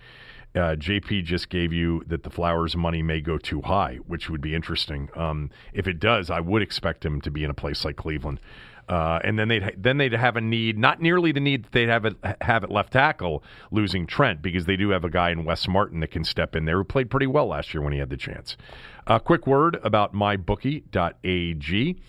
uh, JP just gave you that the Flowers money may go too high, which would be interesting. Um, if it does, I would expect him to be in a place like Cleveland. Uh, and then they'd then they'd have a need, not nearly the need that they'd have it have at left tackle, losing Trent because they do have a guy in Wes Martin that can step in there who played pretty well last year when he had the chance. A uh, quick word about mybookie.ag.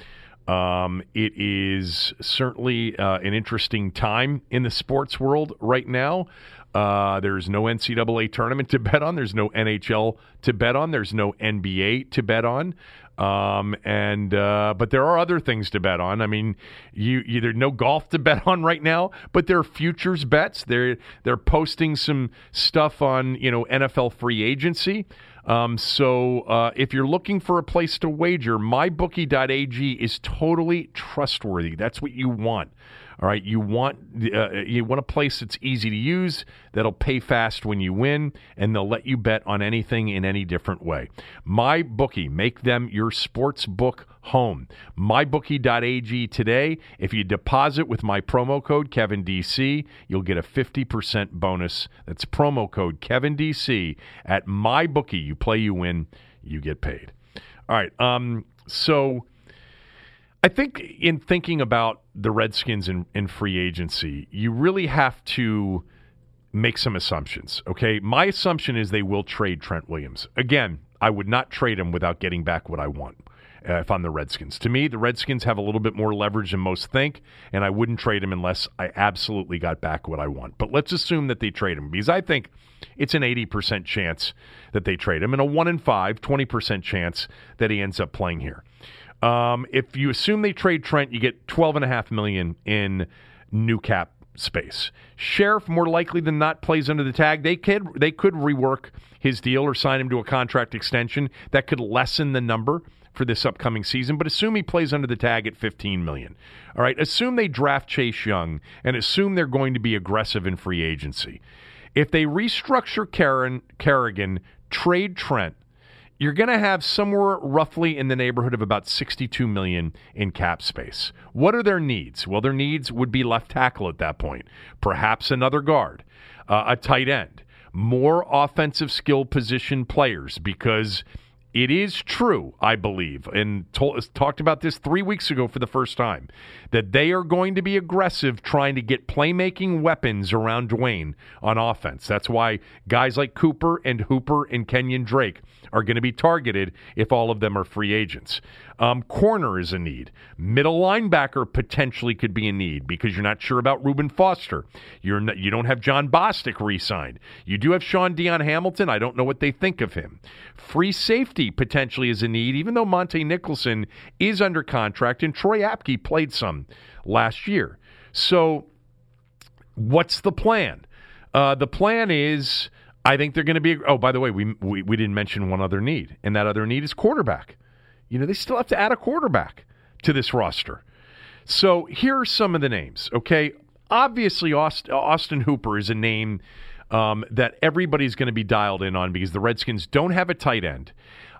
Um, it is certainly uh, an interesting time in the sports world right now. Uh, there's no NCAA tournament to bet on. There's no NHL to bet on. There's no NBA to bet on. Um, and uh, but there are other things to bet on. I mean, you, you there's no golf to bet on right now, but there are futures bets. They're they're posting some stuff on you know NFL free agency. Um, so uh, if you're looking for a place to wager, mybookie.ag is totally trustworthy. That's what you want. All right, you want uh, you want a place that's easy to use that'll pay fast when you win, and they'll let you bet on anything in any different way. My bookie, make them your sports book home. MyBookie.ag today. If you deposit with my promo code KevinDC, you'll get a 50% bonus. That's promo code KevinDC at MyBookie. You play, you win, you get paid. All right. Um. So I think in thinking about the Redskins in, in free agency, you really have to make some assumptions. Okay. My assumption is they will trade Trent Williams. Again, I would not trade him without getting back what I want. Uh, if I'm the Redskins. To me, the Redskins have a little bit more leverage than most think, and I wouldn't trade him unless I absolutely got back what I want. But let's assume that they trade him because I think it's an 80% chance that they trade him and a 1 in 5, 20% chance that he ends up playing here. Um, if you assume they trade Trent, you get twelve and a half million in new cap space. Scherff more likely than not, plays under the tag. They could they could rework his deal or sign him to a contract extension that could lessen the number for this upcoming season. But assume he plays under the tag at 15 million. All right. Assume they draft Chase Young and assume they're going to be aggressive in free agency. If they restructure Karen Kerrigan, trade Trent, you're going to have somewhere roughly in the neighborhood of about 62 million in cap space. What are their needs? Well, their needs would be left tackle at that point, perhaps another guard, uh, a tight end, more offensive skill position players because it is true, I believe, and talked about this three weeks ago for the first time, that they are going to be aggressive trying to get playmaking weapons around Dwayne on offense. That's why guys like Cooper and Hooper and Kenyon Drake are going to be targeted if all of them are free agents. Um, corner is a need. Middle linebacker potentially could be a need because you're not sure about Reuben Foster. You're not, you don't have Jon Bostic re-signed. You do have Shaun Dion Hamilton. I don't know what they think of him. Free safety potentially is a need, even though Montae Nicholson is under contract and Troy Apke played some last year. So, what's the plan? Uh, the plan is I think they're going to be. Oh, by the way, we, we we didn't mention one other need, and that other need is quarterback. You know, they still have to add a quarterback to this roster. So here are some of the names. Okay, obviously Austin, Hooper is a name um, that everybody's going to be dialed in on because the Redskins don't have a tight end.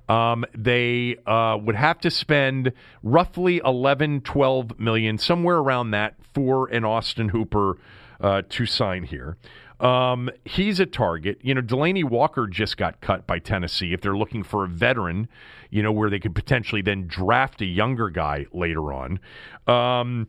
Um, they uh, would have to spend roughly 11, 12 million, somewhere around that, for an Austin Hooper uh, to sign here. Um, he's a target. You know, Delanie Walker just got cut by Tennessee. If they're looking for a veteran, you know, where they could potentially then draft a younger guy later on. Um,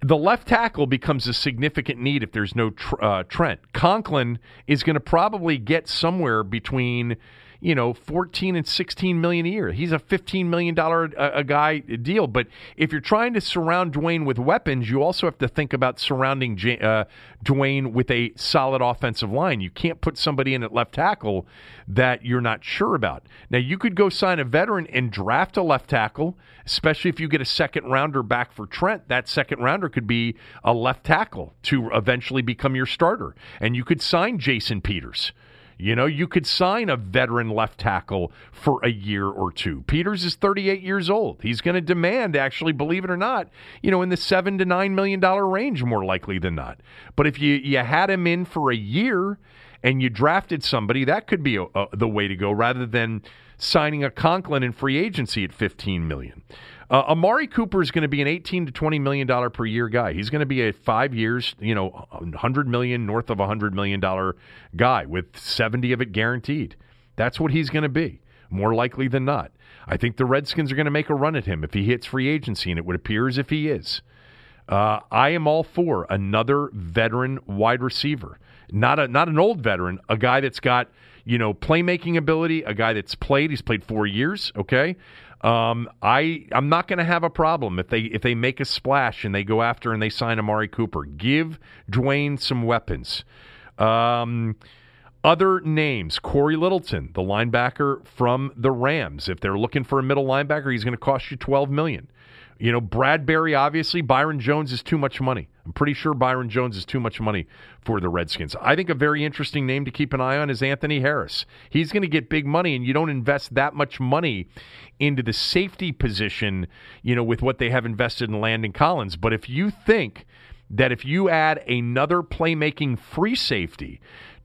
the left tackle becomes a significant need if there's no tr- uh, Trent. Conklin is going to probably get somewhere between you know, 14 and 16 million a year. He's a 15 million dollar a, a, guy deal. But if you're trying to surround Dwayne with weapons, you also have to think about surrounding J- uh, Dwayne with a solid offensive line. You can't put somebody in at left tackle that you're not sure about. Now, you could go sign a veteran and draft a left tackle, especially if you get a second rounder back for Trent. That second rounder could be a left tackle to eventually become your starter, and you could sign Jason Peters You know, you could sign a veteran left tackle for a year or two. Peters is 38 years old. He's going to demand, actually, believe it or not, you know, in the seven to nine million dollar range, more likely than not. But if you you had him in for a year and you drafted somebody, that could be a, a, the way to go rather than signing a Conklin in free agency at 15 million. Uh, Amari Cooper is going to be an 18 to 20 million dollar per year guy. He's going to be a five years, you know, 100 million north of 100 million dollar guy with 70 of it guaranteed. That's what he's going to be, more likely than not. I think the Redskins are going to make a run at him if he hits free agency, and it would appear as if he is. Uh, I am all for another veteran wide receiver, not a not an old veteran, a guy that's got you know playmaking ability, a guy that's played. He's played four years. Okay, um, I I'm not going to have a problem if they if they make a splash and they go after and they sign Amari Cooper. Give Dwayne some weapons. Um, other names: Cory Littleton, the linebacker from the Rams. If they're looking for a middle linebacker, he's going to cost you twelve million. You know, Bradberry, obviously, Byron Jones is too much money. I'm pretty sure Byron Jones is too much money for the Redskins. I think a very interesting name to keep an eye on is Anthony Harris. He's going to get big money, and you don't invest that much money into the safety position, you know, with what they have invested in Landon Collins. But if you think that if you add another playmaking free safety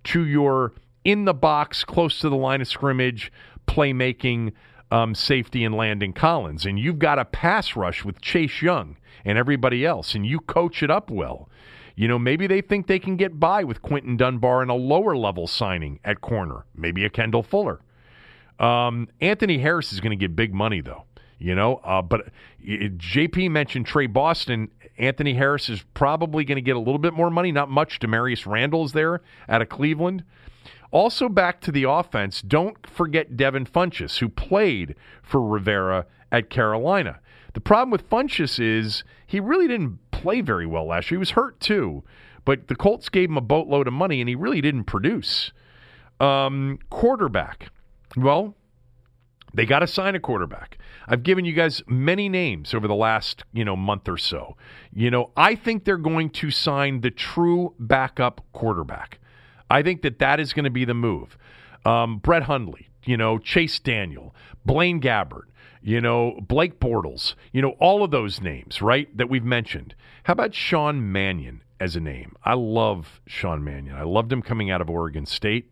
to your in the box, close to the line of scrimmage, playmaking, um, safety in Landon Collins, and you've got a pass rush with Chase Young and everybody else, and you coach it up well. You know, maybe they think they can get by with Quinton Dunbar in a lower level signing at corner, maybe a Kendall Fuller. Um, Anthony Harris is going to get big money, though. You know, uh, but JP mentioned Tre Boston. Anthony Harris is probably going to get a little bit more money, not much. Damarious Randall is there out of Cleveland. Also, back to the offense, don't forget Devin Funchess, who played for Rivera at Carolina. The problem with Funchess is he really didn't play very well last year. He was hurt too, but the Colts gave him a boatload of money and he really didn't produce. Um, quarterback. Well, they got to sign a quarterback. I've given you guys many names over the last, you know, month or so. You know, I think they're going to sign the true backup quarterback. I think that that is going to be the move. Um, Brett Hundley, you know, Chase Daniel, Blaine Gabbert, you know, Blake Bortles, you know, all of those names, right, that we've mentioned. How about Sean Mannion as a name? I love Sean Mannion. I loved him coming out of Oregon State.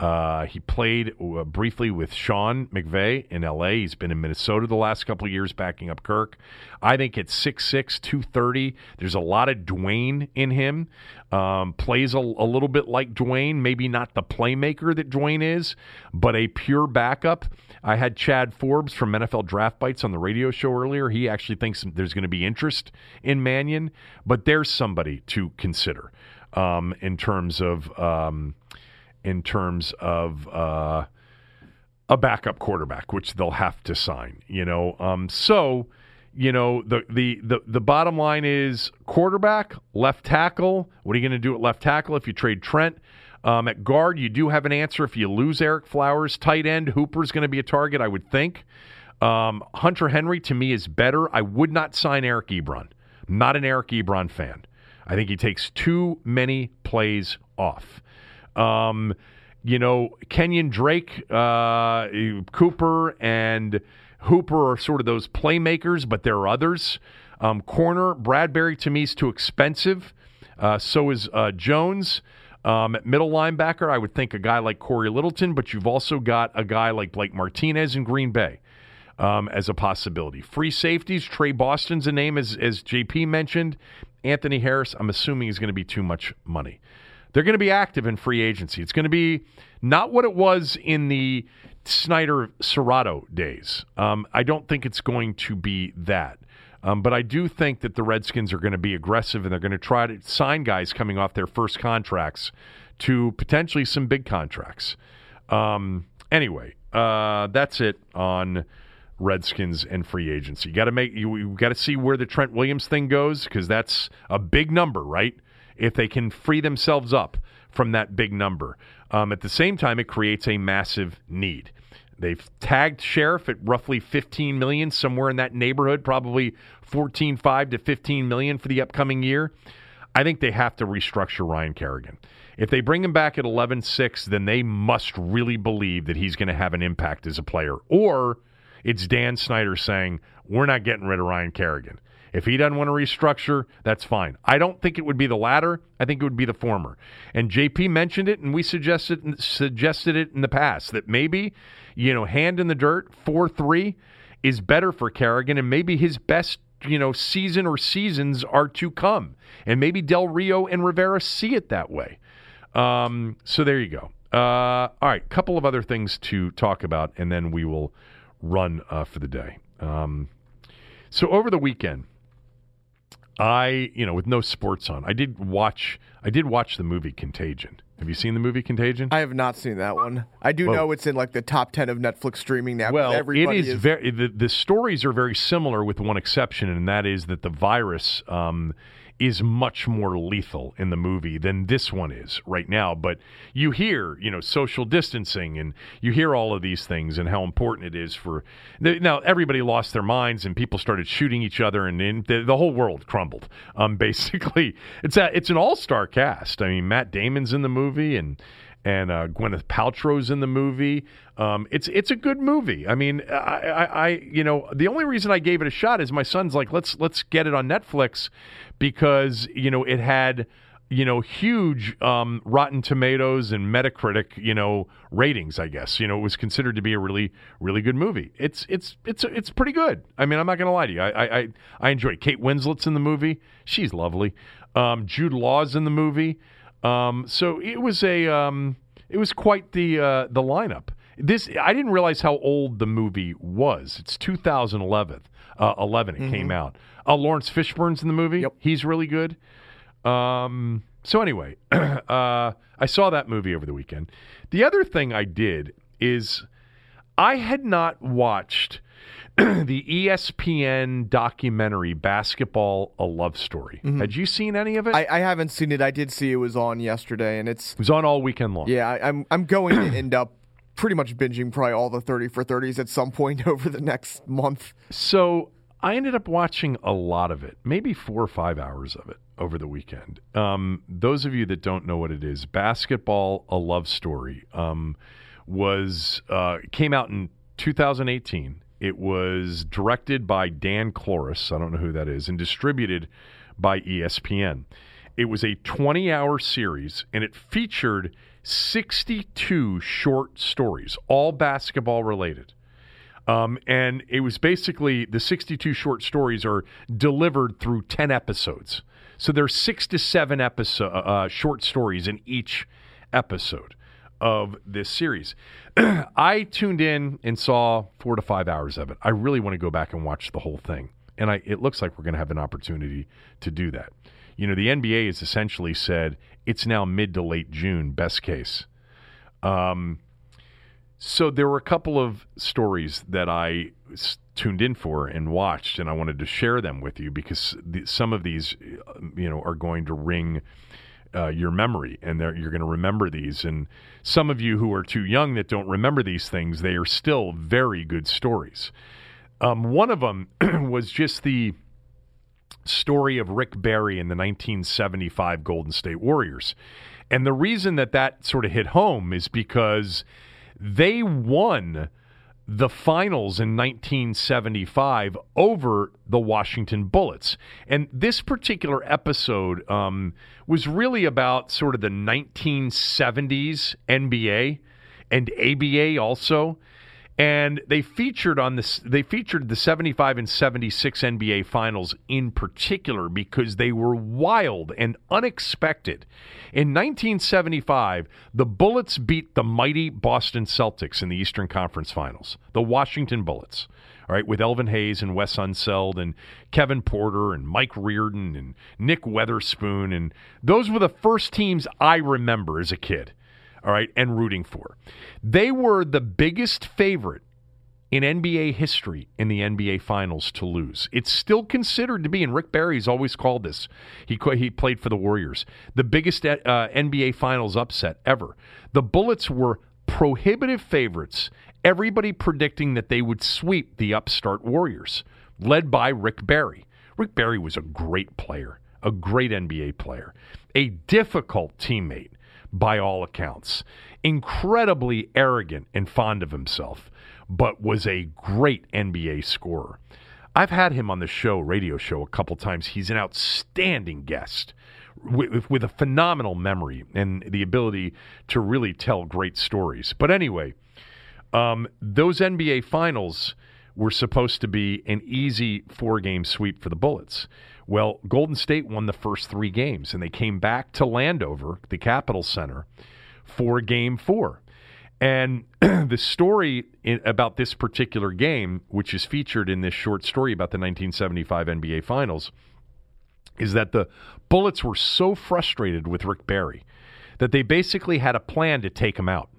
Uh, he played uh, briefly with Sean McVay in LA. He's been in Minnesota the last couple of years backing up Kirk. I think at 6'6, 230, there's a lot of Dwayne in him. Um, plays a, a, little bit like Dwayne, maybe not the playmaker that Dwayne is, but a pure backup. I had Chad Forbes from NFL Draft Bible on the radio show earlier. He actually thinks there's going to be interest in Mannion, but there's somebody to consider um, in terms of. Um, in terms of uh, a backup quarterback, which they'll have to sign. You know, um, so you know the, the the the bottom line is quarterback, left tackle. What are you going to do at left tackle if you trade Trent? Um, at guard, you do have an answer if you lose Erick Flowers. Tight end, Hooper's going to be a target, I would think. Um, Hunter Henry to me is better. I would not sign Eric Ebron. not an Eric Ebron fan. I think he takes too many plays off. Um, you know, Kenyon Drake, uh, Cooper, and Hooper are sort of those playmakers, but there are others. Um, corner, Bradberry to me is too expensive. Uh, so is uh, Jones. Um, middle linebacker, I would think a guy like Cory Littleton, but you've also got a guy like Blake Martinez in Green Bay um, as a possibility. Free safeties, Tre Boston's a name, as, as JP mentioned. Anthony Harris, I'm assuming is going to be too much money. They're going to be active in free agency. It's going to be not what it was in the Snyder Cerrato days. Um, I don't think it's going to be that. Um, but I do think that the Redskins are going to be aggressive and they're going to try to sign guys coming off their first contracts to potentially some big contracts. Um, anyway, uh, that's it on Redskins and free agency. You got to make you, you got to see where the Trent Williams thing goes because that's a big number, right? If they can free themselves up from that big number. Um, at the same time, it creates a massive need. They've tagged Scherff at roughly 15 million, somewhere in that neighborhood, probably 14.5 to 15 million for the upcoming year. I think they have to restructure Ryan Kerrigan. If they bring him back at 11 6, then they must really believe that he's going to have an impact as a player. Or it's Dan Snyder saying, we're not getting rid of Ryan Kerrigan. If he doesn't want to restructure, that's fine. I don't think it would be the latter. I think it would be the former. And JP mentioned it, and we suggested suggested it in the past that maybe, you know, hand in the dirt, four three, is better for Kerrigan, and maybe his best you know season or seasons are to come, and maybe Del Rio and Rivera see it that way. Um, so there you go. Uh, all right, couple of other things to talk about, and then we will run uh, for the day. Um, so over the weekend, I, you know, with no sports on, I did watch. I did watch the movie Contagion. Have you seen the movie Contagion? I have not seen that one. I do know it's in like the top ten of Netflix streaming now. Well, it everybody is, very. The, the stories are very similar, with one exception, and that is that the virus um, is much more lethal in the movie than this one is right now. But you hear, you know, social distancing, and you hear all of these things, and how important it is for. Now, everybody lost their minds, and people started shooting each other, and, and the, the whole world crumbled. Um, basically, it's a, it's an all star cast. I mean, Matt Damon's in the movie, and and uh, Gwyneth Paltrow's in the movie. Um, it's it's a good movie. I mean, I, I, I you know the only reason I gave it a shot is my son's like let's let's get it on Netflix because you know it had you know huge um, Rotten Tomatoes and Metacritic you know ratings. I guess you know it was considered to be a really really good movie. It's it's it's it's pretty good. I mean, I'm not gonna lie to you. I I I, enjoy it. Kate Winslet's in the movie. She's lovely. Um, Jude Law's in the movie. Um, so it was a um, it was quite the uh, the lineup. This I didn't realize how old the movie was. It's 2011. Uh, 11 it came out. Uh, Laurence Fishburne's in the movie. Yep. He's really good. Um, so anyway, uh, I saw that movie over the weekend. The other thing I did is I had not watched the ESPN documentary Basketball: A Love Story. Had you seen any of it? I, I haven't seen it. I did see it was on yesterday, and it's it was on all weekend long. yeah. I, I'm I'm going to end up pretty much binging probably all the thirty for thirties at some point over the next month. So I ended up watching a lot of it, maybe four or five hours of it over the weekend. Um, those of you that don't know what it is, Basketball: A Love Story um, was uh, came out in 2018. It was directed by Dan Klores. I don't know who that is, and distributed by ESPN. It was a 20 hour series and it featured 62 short stories, all basketball related. Um, and it was basically the 62 short stories are delivered through 10 episodes. So there's six to seven episode, uh, short stories in each episode of this series. I tuned in and saw four to five hours of it. I really want to go back and watch the whole thing. And I, it looks like we're going to have an opportunity to do that. You know, the NBA has essentially said it's now mid to late June, best case. Um, so there were a couple of stories that I tuned in for and watched, and I wanted to share them with you because some of these, uh, you know, are going to ring uh, your memory, and you're going to remember these. And some of you who are too young that don't remember these things, they are still very good stories. Um, one of them was just the story of Rick Barry in the 1975 Golden State Warriors. And the reason that that sort of hit home is because they won the finals in 1975 over the Washington Bullets. And this particular episode um, was really about sort of the 1970s NBA and ABA also and they featured on this they featured the 75 and 76 NBA finals in particular because they were wild and unexpected. In 1975, the Bullets beat the mighty Boston Celtics in the Eastern Conference Finals. The Washington Bullets. All right, with Elvin Hayes and Wes Unseld and Kevin Porter and Mike Riordan and Nick Weatherspoon and those were the first teams I remember as a kid all right, and rooting for. They were the biggest favorite in NBA history in the NBA Finals to lose. It's still considered to be, and Rick Barry's always called this. He he played for the Warriors, the biggest uh, NBA Finals upset ever. The Bullets were prohibitive favorites. Everybody predicting that they would sweep the upstart Warriors, led by Rick Barry. Rick Barry was a great player. a great NBA player, a difficult teammate by all accounts, incredibly arrogant and fond of himself, but was a great NBA scorer. I've had him on the show, radio show, a couple times. He's an outstanding guest with, with a phenomenal memory and the ability to really tell great stories. But anyway, um, those NBA finals were supposed to be an easy four game sweep for the Bullets. Well, Golden State won the first three games, and they came back to Landover, the Capital Center, for game four. And the story in, about this particular game, which is featured in this short story about the 1975 NBA Finals, is that the Bullets were so frustrated with Rick Barry that they basically had a plan to take him out.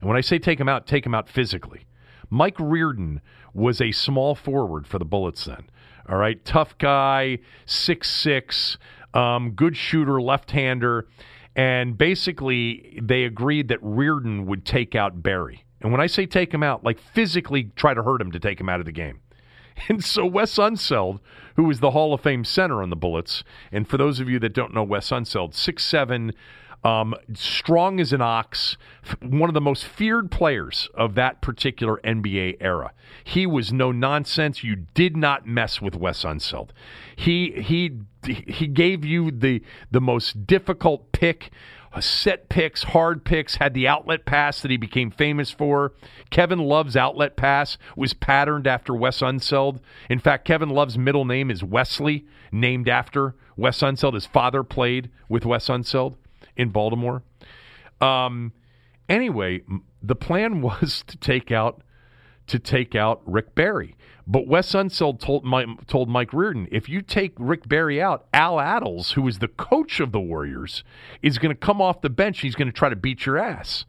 And when I say take him out, take him out physically. Mike Riordan was a small forward for the Bullets then. All right, tough guy, six six, um, good shooter, left hander, and basically they agreed that Riordan would take out Barry. And when I say take him out, like physically try to hurt him to take him out of the game. And so Wes Unseld, who was the Hall of Fame center on the Bullets, and for those of you that don't know Wes Unseld, six seven, um, strong as an ox, one of the most feared players of that particular NBA era. He was no nonsense. You did not mess with Wes Unseld. He he he gave you the the most difficult pick set picks, hard picks, had the outlet pass that he became famous for. Kevin Love's outlet pass was patterned after Wes Unseld. In fact, Kevin Love's middle name is Wesley, named after Wes Unseld. His father played with Wes Unseld in Baltimore. Um, anyway, the plan was to take out to take out Rick Barry. But Wes Unseld told Mike, told Mike Riordan, if you take Rick Barry out, Al Attles, who is the coach of the Warriors, is going to come off the bench. He's going to try to beat your ass.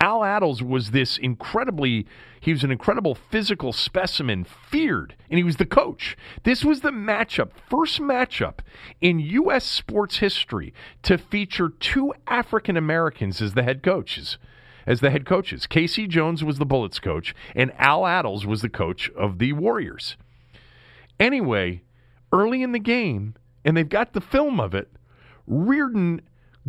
Al Attles was this incredibly, he was an incredible physical specimen, feared, and he was the coach. This was the matchup, first matchup in U.S. sports history to feature two African Americans as the head coaches as the head coaches. Casey Jones was the Bullets coach, and Al Attles was the coach of the Warriors. Anyway, early in the game, and they've got the film of it, Riordan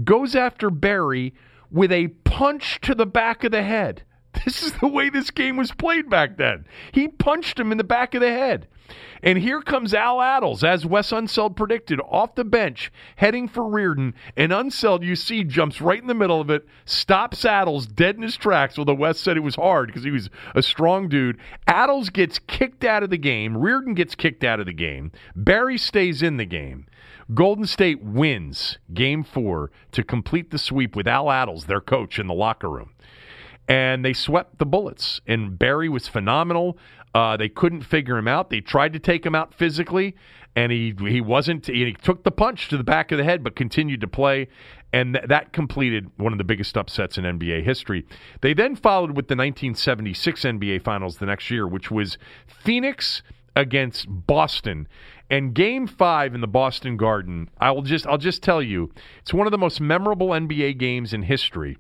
goes after Barry with a punch to the back of the head. This is the way this game was played back then. He punched him in the back of the head. And here comes Al Attles, as Wes Unseld predicted, off the bench, heading for Riordan. And Unseld, you see, jumps right in the middle of it, stops Attles dead in his tracks, although Wes said it was hard because he was a strong dude. Attles gets kicked out of the game. Riordan gets kicked out of the game. Barry stays in the game. Golden State wins game four to complete the sweep with Al Attles, their coach, in the locker room and they swept the Bullets. And Barry was phenomenal. Uh, they couldn't figure him out. They tried to take him out physically, and he he wasn't. He took the punch to the back of the head, but continued to play, and th- that completed one of the biggest upsets in NBA history. They then followed with the 1976 NBA Finals the next year, which was Phoenix against Boston. And game five in the Boston Garden, I will just I'll just tell you, it's one of the most memorable NBA games in history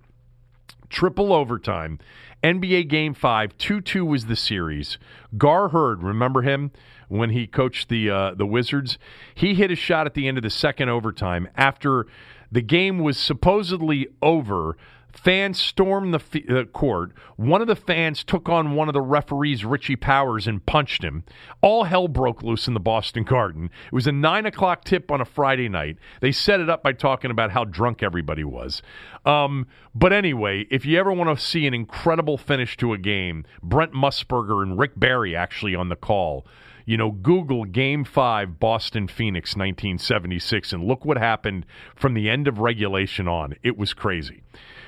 triple overtime. NBA Game 5, 2 2 was the series. Gar Heard, remember him when he coached the, uh, the Wizards? He hit a shot at the end of the second overtime after the game was supposedly over. Fans stormed the f- uh, court. One of the fans took on one of the referees, Richie Powers, and punched him. All hell broke loose in the Boston Garden. It was a nine o'clock tip on a Friday night. They set it up by talking about how drunk everybody was. Um, but anyway, if you ever want to see an incredible finish to a game, Brent Musburger and Rick Barry actually on the call you know, Google Game 5 Boston Phoenix 1976 and look what happened from the end of regulation on. It was crazy.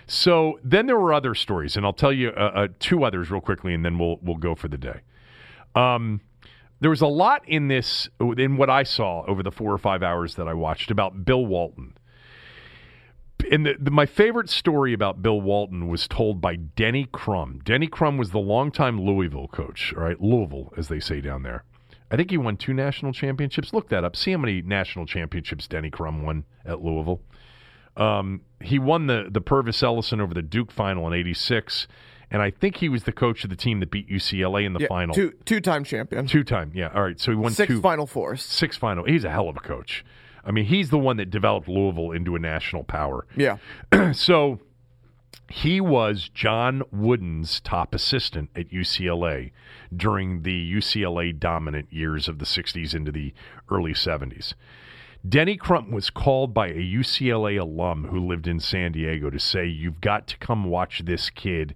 So then there were other stories, and I'll tell you uh, uh, two others real quickly, and then we'll we'll go for the day. Um, there was a lot in this, in what I saw over the four or five hours that I watched about Bill Walton. And the, the, my favorite story about Bill Walton was told by Denny Crum. Denny Crum was the longtime Louisville coach, right, Louisville, as they say down there. I think he won two national championships. Look that up. See how many national championships Denny Crum won at Louisville. Um, he won the the Pervis Ellison over the Duke final in '86, and I think he was the coach of the team that beat UCLA in the Yeah, final. Two two time champion. Two time, yeah. All right, so he won Six two Final Fours. six final. He's a hell of a coach. I mean, he's the one that developed Louisville into a national power. Yeah. so he was John Wooden's top assistant at UCLA during the UCLA dominant years of the 60s into the early 70s. Denny Crum was called by a UCLA alum who lived in San Diego to say, You've got to come watch this kid.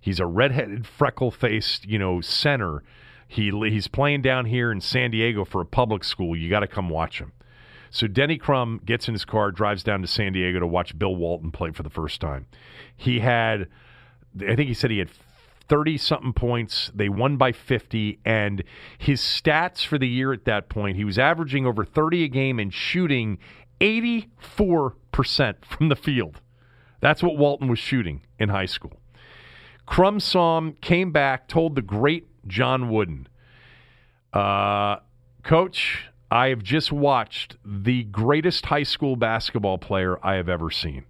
He's a redheaded, freckle faced, you know, center. He, he's playing down here in San Diego for a public school. You got to come watch him. So Denny Crum gets in his car, drives down to San Diego to watch Bill Walton play for the first time. He had, I think he said he had 30 something points. They won by 50. And his stats for the year at that point, he was averaging over 30 a game and shooting 84% from the field. That's what Walton was shooting in high school. Crum him, came back, told the great John Wooden, uh, Coach, I have just watched the greatest high school basketball player I have ever seen.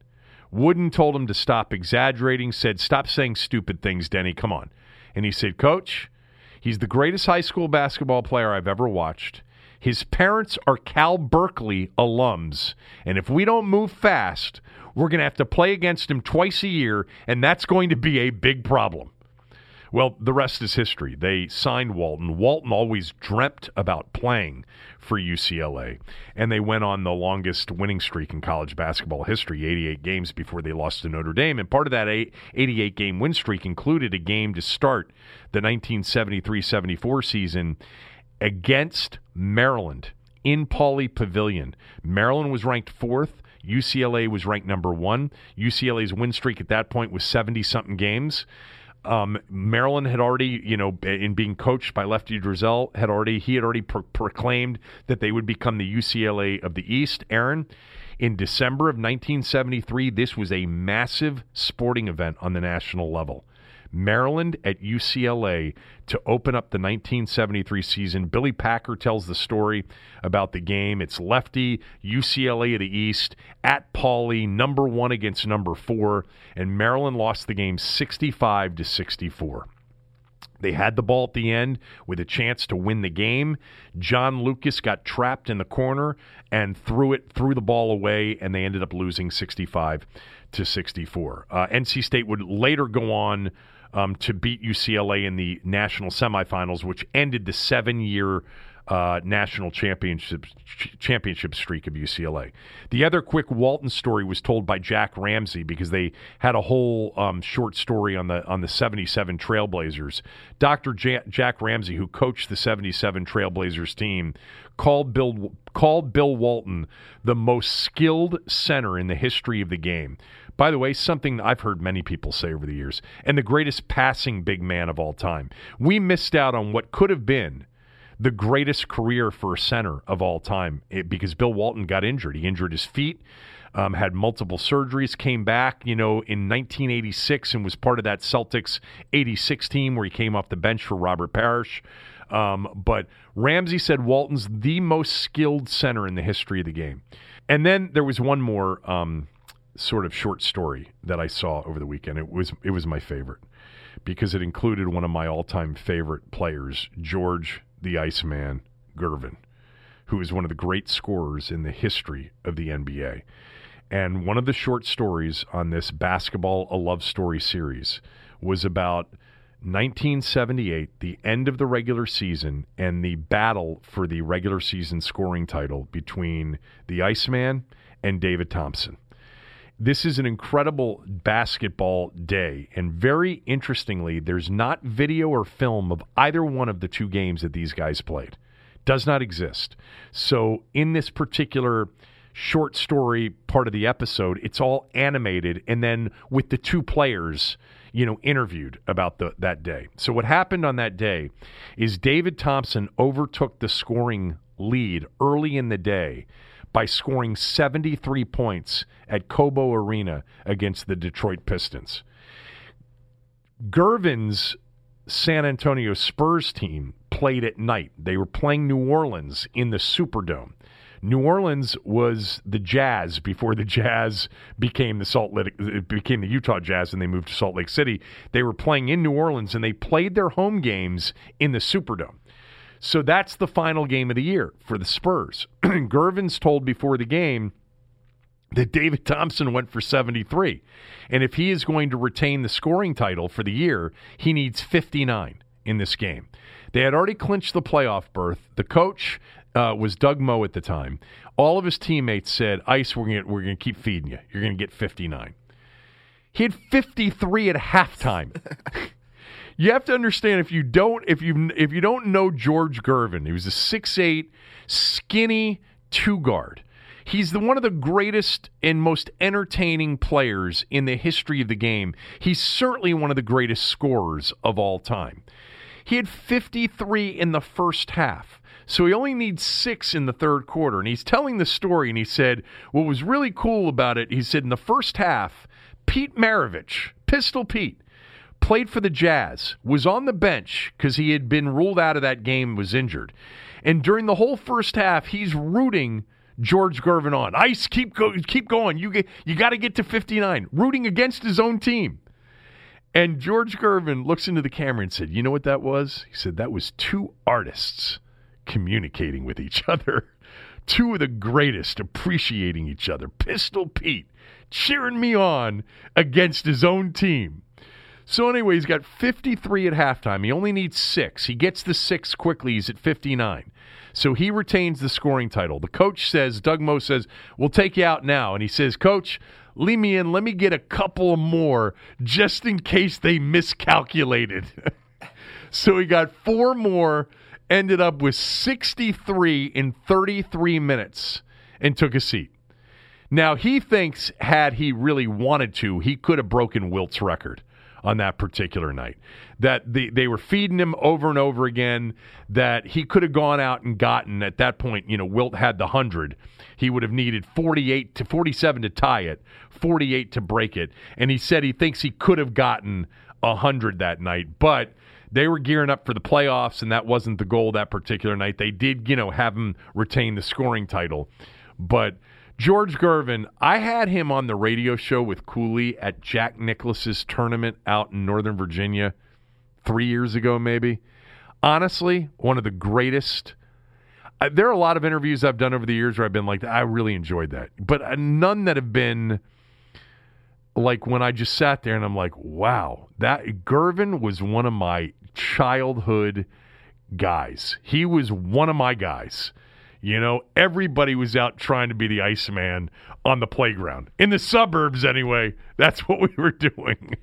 Wooden told him to stop exaggerating, said, Stop saying stupid things, Denny. Come on. And he said, Coach, he's the greatest high school basketball player I've ever watched. His parents are Cal Berkeley alums. And if we don't move fast, we're going to have to play against him twice a year, and that's going to be a big problem. Well, the rest is history. They signed Walton. Walton always dreamt about playing for UCLA, and they went on the longest winning streak in college basketball history 88 games before they lost to Notre Dame. And part of that 88 game win streak included a game to start the 1973 74 season against Maryland in Pauley Pavilion. Maryland was ranked fourth. UCLA was ranked number one. UCLA's win streak at that point was 70 something games. Um, Maryland had already, you know, in being coached by Lefty Driesell, had already he had already pro- proclaimed that they would become the UCLA of the East. Aaron, in December of 1973, this was a massive sporting event on the national level. Maryland at UCLA to open up the 1973 season. Billy Packer tells the story about the game. It's lefty, UCLA of the East, at Pauley, number one against number four, and Maryland lost the game 65 to 64. They had the ball at the end with a chance to win the game. John Lucas got trapped in the corner and threw it threw the ball away, and they ended up losing 65 to 64. Uh, NC State would later go on um, to beat UCLA in the national semifinals, which ended the seven year uh, national championship championship streak of UCLA. The other quick Walton story was told by Jack Ramsay because they had a whole um, short story on the on the '77 Trailblazers. Dr. J- Jack Ramsay, who coached the '77 Trailblazers team, called Bill called Bill Walton the most skilled center in the history of the game. By the way, something I've heard many people say over the years, and the greatest passing big man of all time. We missed out on what could have been the greatest career for a center of all time it, because Bill Walton got injured. He injured his feet, um, had multiple surgeries, came back, you know, in 1986 and was part of that Celtics 86 team where he came off the bench for Robert Parish. Um, but Ramsay said Walton's the most skilled center in the history of the game. And then there was one more um, sort of short story that I saw over the weekend. It was it was my favorite because it included one of my all-time favorite players, George the Iceman Gervin, who is one of the great scorers in the history of the NBA. And one of the short stories on this basketball a love story series was about 1978, the end of the regular season, and the battle for the regular season scoring title between the Iceman and David Thompson. This is an incredible basketball day. And very interestingly, there's not video or film of either one of the two games that these guys played. Does not exist. So, in this particular short story part of the episode, it's all animated and then with the two players, you know, interviewed about the, that day. So, what happened on that day is David Thompson overtook the scoring lead early in the day by scoring 73 points at Cobo Arena against the Detroit Pistons. Gervin's San Antonio Spurs team played at night. They were playing New Orleans in the Superdome. New Orleans was the Jazz before the Jazz became the Salt Lake became the Utah Jazz and they moved to Salt Lake City. They were playing in New Orleans and they played their home games in the Superdome. So that's the final game of the year for the Spurs. Gervin's told before the game that David Thompson went for 73. And if he is going to retain the scoring title for the year, he needs 59 in this game. They had already clinched the playoff berth. The coach uh, was Doug Moe at the time. All of his teammates said, Ice, we're going we're to keep feeding you. You're going to get 59. He had 53 at halftime. you have to understand if you don't if you if you don't know George Gervin, he was a six eight, skinny two guard. He's the one of the greatest and most entertaining players in the history of the game. He's certainly one of the greatest scorers of all time. He had 53 in the first half. So he only needs six in the third quarter. And he's telling the story, and he said, What was really cool about it, he said, in the first half, Pete Maravich, Pistol Pete, played for the Jazz, was on the bench because he had been ruled out of that game, was injured. And during the whole first half, he's rooting George Gervin on. Ice, keep go, keep going. You get, you got to get to 59. Rooting against his own team. And George Gervin looks into the camera and said, "You know what that was?" He said, "That was two artists communicating with each other. Two of the greatest appreciating each other. Pistol Pete cheering me on against his own team." So anyway, he's got 53 at halftime. He only needs 6. He gets the 6 quickly. He's at 59. So he retains the scoring title. The coach says, Doug Moe says, We'll take you out now. And he says, Coach, leave me in. Let me get a couple more just in case they miscalculated. so he got four more, ended up with 63 in 33 minutes, and took a seat. Now, he thinks, had he really wanted to, he could have broken Wilt's record on that particular night. That the, they were feeding him over and over again, that he could have gone out and gotten, at that point, you know, Wilt had the 100. He would have needed 48 to 47 to tie it, 48 to break it. And he said he thinks he could have gotten 100 that night, but they were gearing up for the playoffs, and that wasn't the goal that particular night. They did, you know, have him retain the scoring title. But George Gervin, I had him on the radio show with Cooley at Jack Nicklaus's tournament out in Northern Virginia three years ago, maybe. Honestly, one of the greatest. Uh, there are a lot of interviews I've done over the years where I've been like, I really enjoyed that, but uh, none that have been like when I just sat there and I'm like, wow, that Gervin was one of my childhood guys. He was one of my guys. You know, everybody was out trying to be the Iceman on the playground. In the suburbs, anyway. That's what we were doing.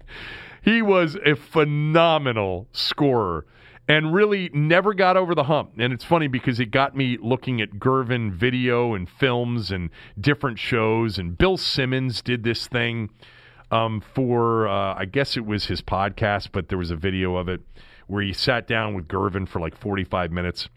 He was a phenomenal scorer and really never got over the hump. And it's funny because it got me looking at Gervin video and films and different shows. And Bill Simmons did this thing um, for, uh, I guess it was his podcast, but there was a video of it where he sat down with Gervin for like 45 minutes.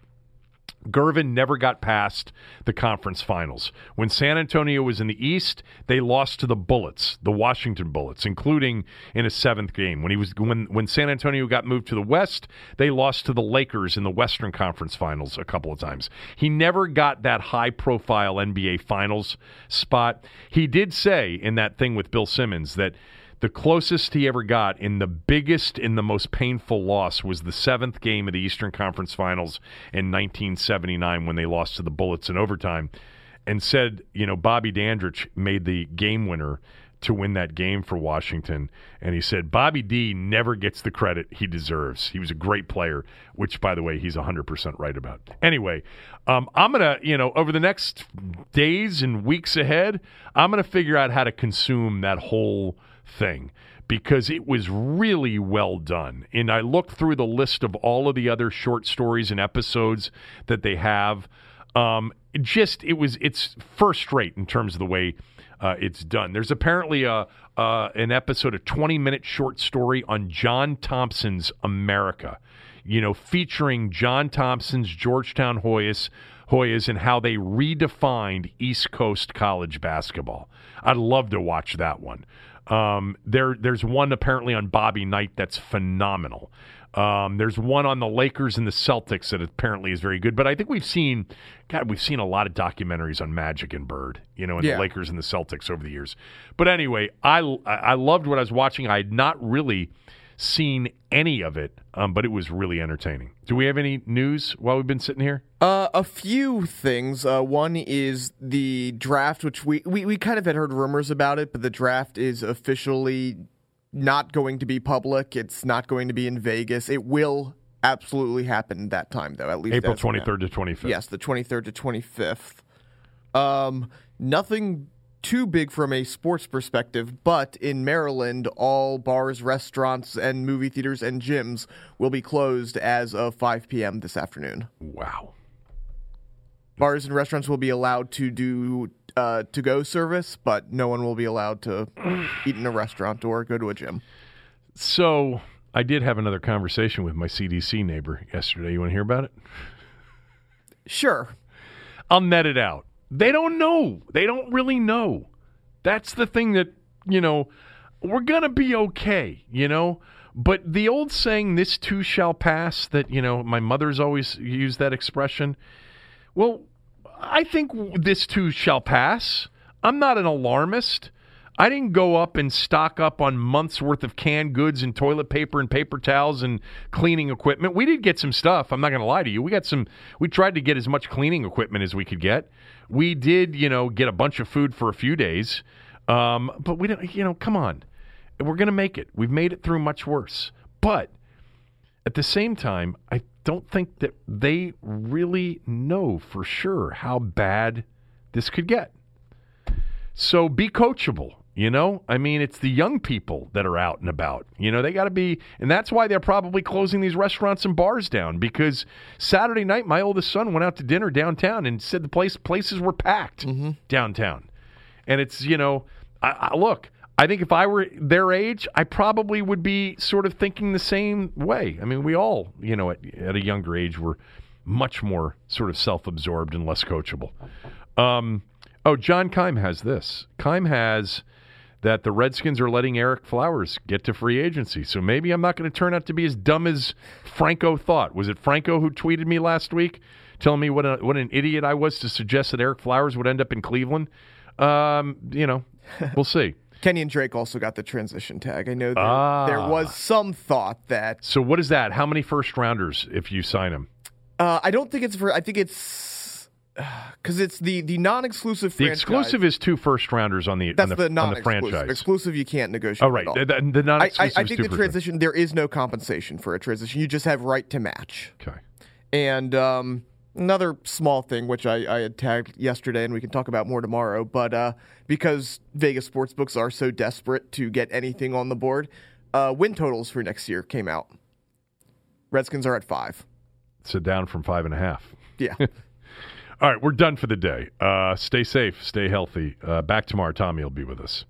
Gervin never got past the conference finals. When San Antonio was in the East, they lost to the Bullets, the Washington Bullets, including in a seventh game. When he was when when San Antonio got moved to the West, they lost to the Lakers in the Western Conference Finals a couple of times. He never got that high profile NBA Finals spot. He did say in that thing with Bill Simmons that the closest he ever got in the biggest and the most painful loss was the seventh game of the Eastern Conference Finals in 1979 when they lost to the Bullets in overtime. And said, you know, Bobby Dandridge made the game winner to win that game for Washington. And he said, Bobby D never gets the credit he deserves. He was a great player, which, by the way, he's 100% right about. Anyway, um, I'm going to, you know, over the next days and weeks ahead, I'm going to figure out how to consume that whole thing because it was really well done. And I looked through the list of all of the other short stories and episodes that they have. Um, it just it was it's first rate in terms of the way uh, it's done. There's apparently a uh, an episode, a 20 minute short story on John Thompson's America. You know, featuring John Thompson's Georgetown Hoyas. Hoyas and how they redefined East Coast college basketball. I'd love to watch that one. Um, there, there's one apparently on Bobby Knight that's phenomenal. Um, there's one on the Lakers and the Celtics that apparently is very good. But I think we've seen, God, we've seen a lot of documentaries on Magic and Bird, you know, and Yeah. the Lakers and the Celtics over the years. But anyway, I I loved what I was watching. I had not really seen any of it, um, but it was really entertaining. Do we have any news while we've been sitting here? Uh, a few things. Uh, one is the draft, which we, we, we kind of had heard rumors about it, but the draft is officially not going to be public. It's not going to be in Vegas. It will absolutely happen that time, though. At least April as of now. 23rd to 25th. Yes, the 23rd to 25th. Um, nothing too big from a sports perspective, but in Maryland, all bars, restaurants, and movie theaters and gyms will be closed as of 5 p.m. this afternoon. Wow. Bars and restaurants will be allowed to do uh, to go service, but no one will be allowed to eat in a restaurant or go to a gym. So I did have another conversation with my CDC neighbor yesterday. You want to hear about it? Sure. I'll net it out. They don't know. They don't really know. That's the thing that, you know, we're going to be okay, you know? But the old saying, this too shall pass, that, you know, my mother's always used that expression. Well, I think this too shall pass. I'm not an alarmist. I didn't go up and stock up on months worth of canned goods and toilet paper and paper towels and cleaning equipment. We did get some stuff. I'm not going to lie to you. We got some. We tried to get as much cleaning equipment as we could get. We did, you know, get a bunch of food for a few days. Um, but we didn't, You know, come on. We're going to make it. We've made it through much worse. But at the same time, I don't think that they really know for sure how bad this could get. So be coachable. You know, I mean, it's the young people that are out and about. You know, they got to be, and that's why they're probably closing these restaurants and bars down because Saturday night, my oldest son went out to dinner downtown and said the place places were packed downtown. And it's, you know, I, I, look, I think if I were their age, I probably would be sort of thinking the same way. I mean, we all, you know, at, at a younger age were much more sort of self absorbed and less coachable. Um, oh, John Keim has this. Keim has that the Redskins are letting Erick Flowers get to free agency. So maybe I'm not going to turn out to be as dumb as Franco thought. Was it Franco who tweeted me last week telling me what a, what an idiot I was to suggest that Erick Flowers would end up in Cleveland? Um, you know, we'll see. Kenyan Drake also got the transition tag. I know there, Ah. there was some thought that So what is that? How many first rounders if you sign him? uh, I don't think it's for. I think it's because it's the the non-exclusive. The franchise. exclusive is two first rounders on the That's on the, the non-exclusive. franchise. Exclusive, you can't negotiate. Oh right, the, the, the I, I, non-exclusive I is think the transition there is no compensation for a transition. You just have right to match. Okay. And um, another small thing, which I, I had tagged yesterday, and we can talk about more tomorrow, but uh, because Vegas sportsbooks are so desperate to get anything on the board, uh, win totals for next year came out. Redskins are at five. So down from five and a half. Yeah. All right, we're done for the day. Uh, stay safe, stay healthy. Uh, back tomorrow. Tommy will be with us.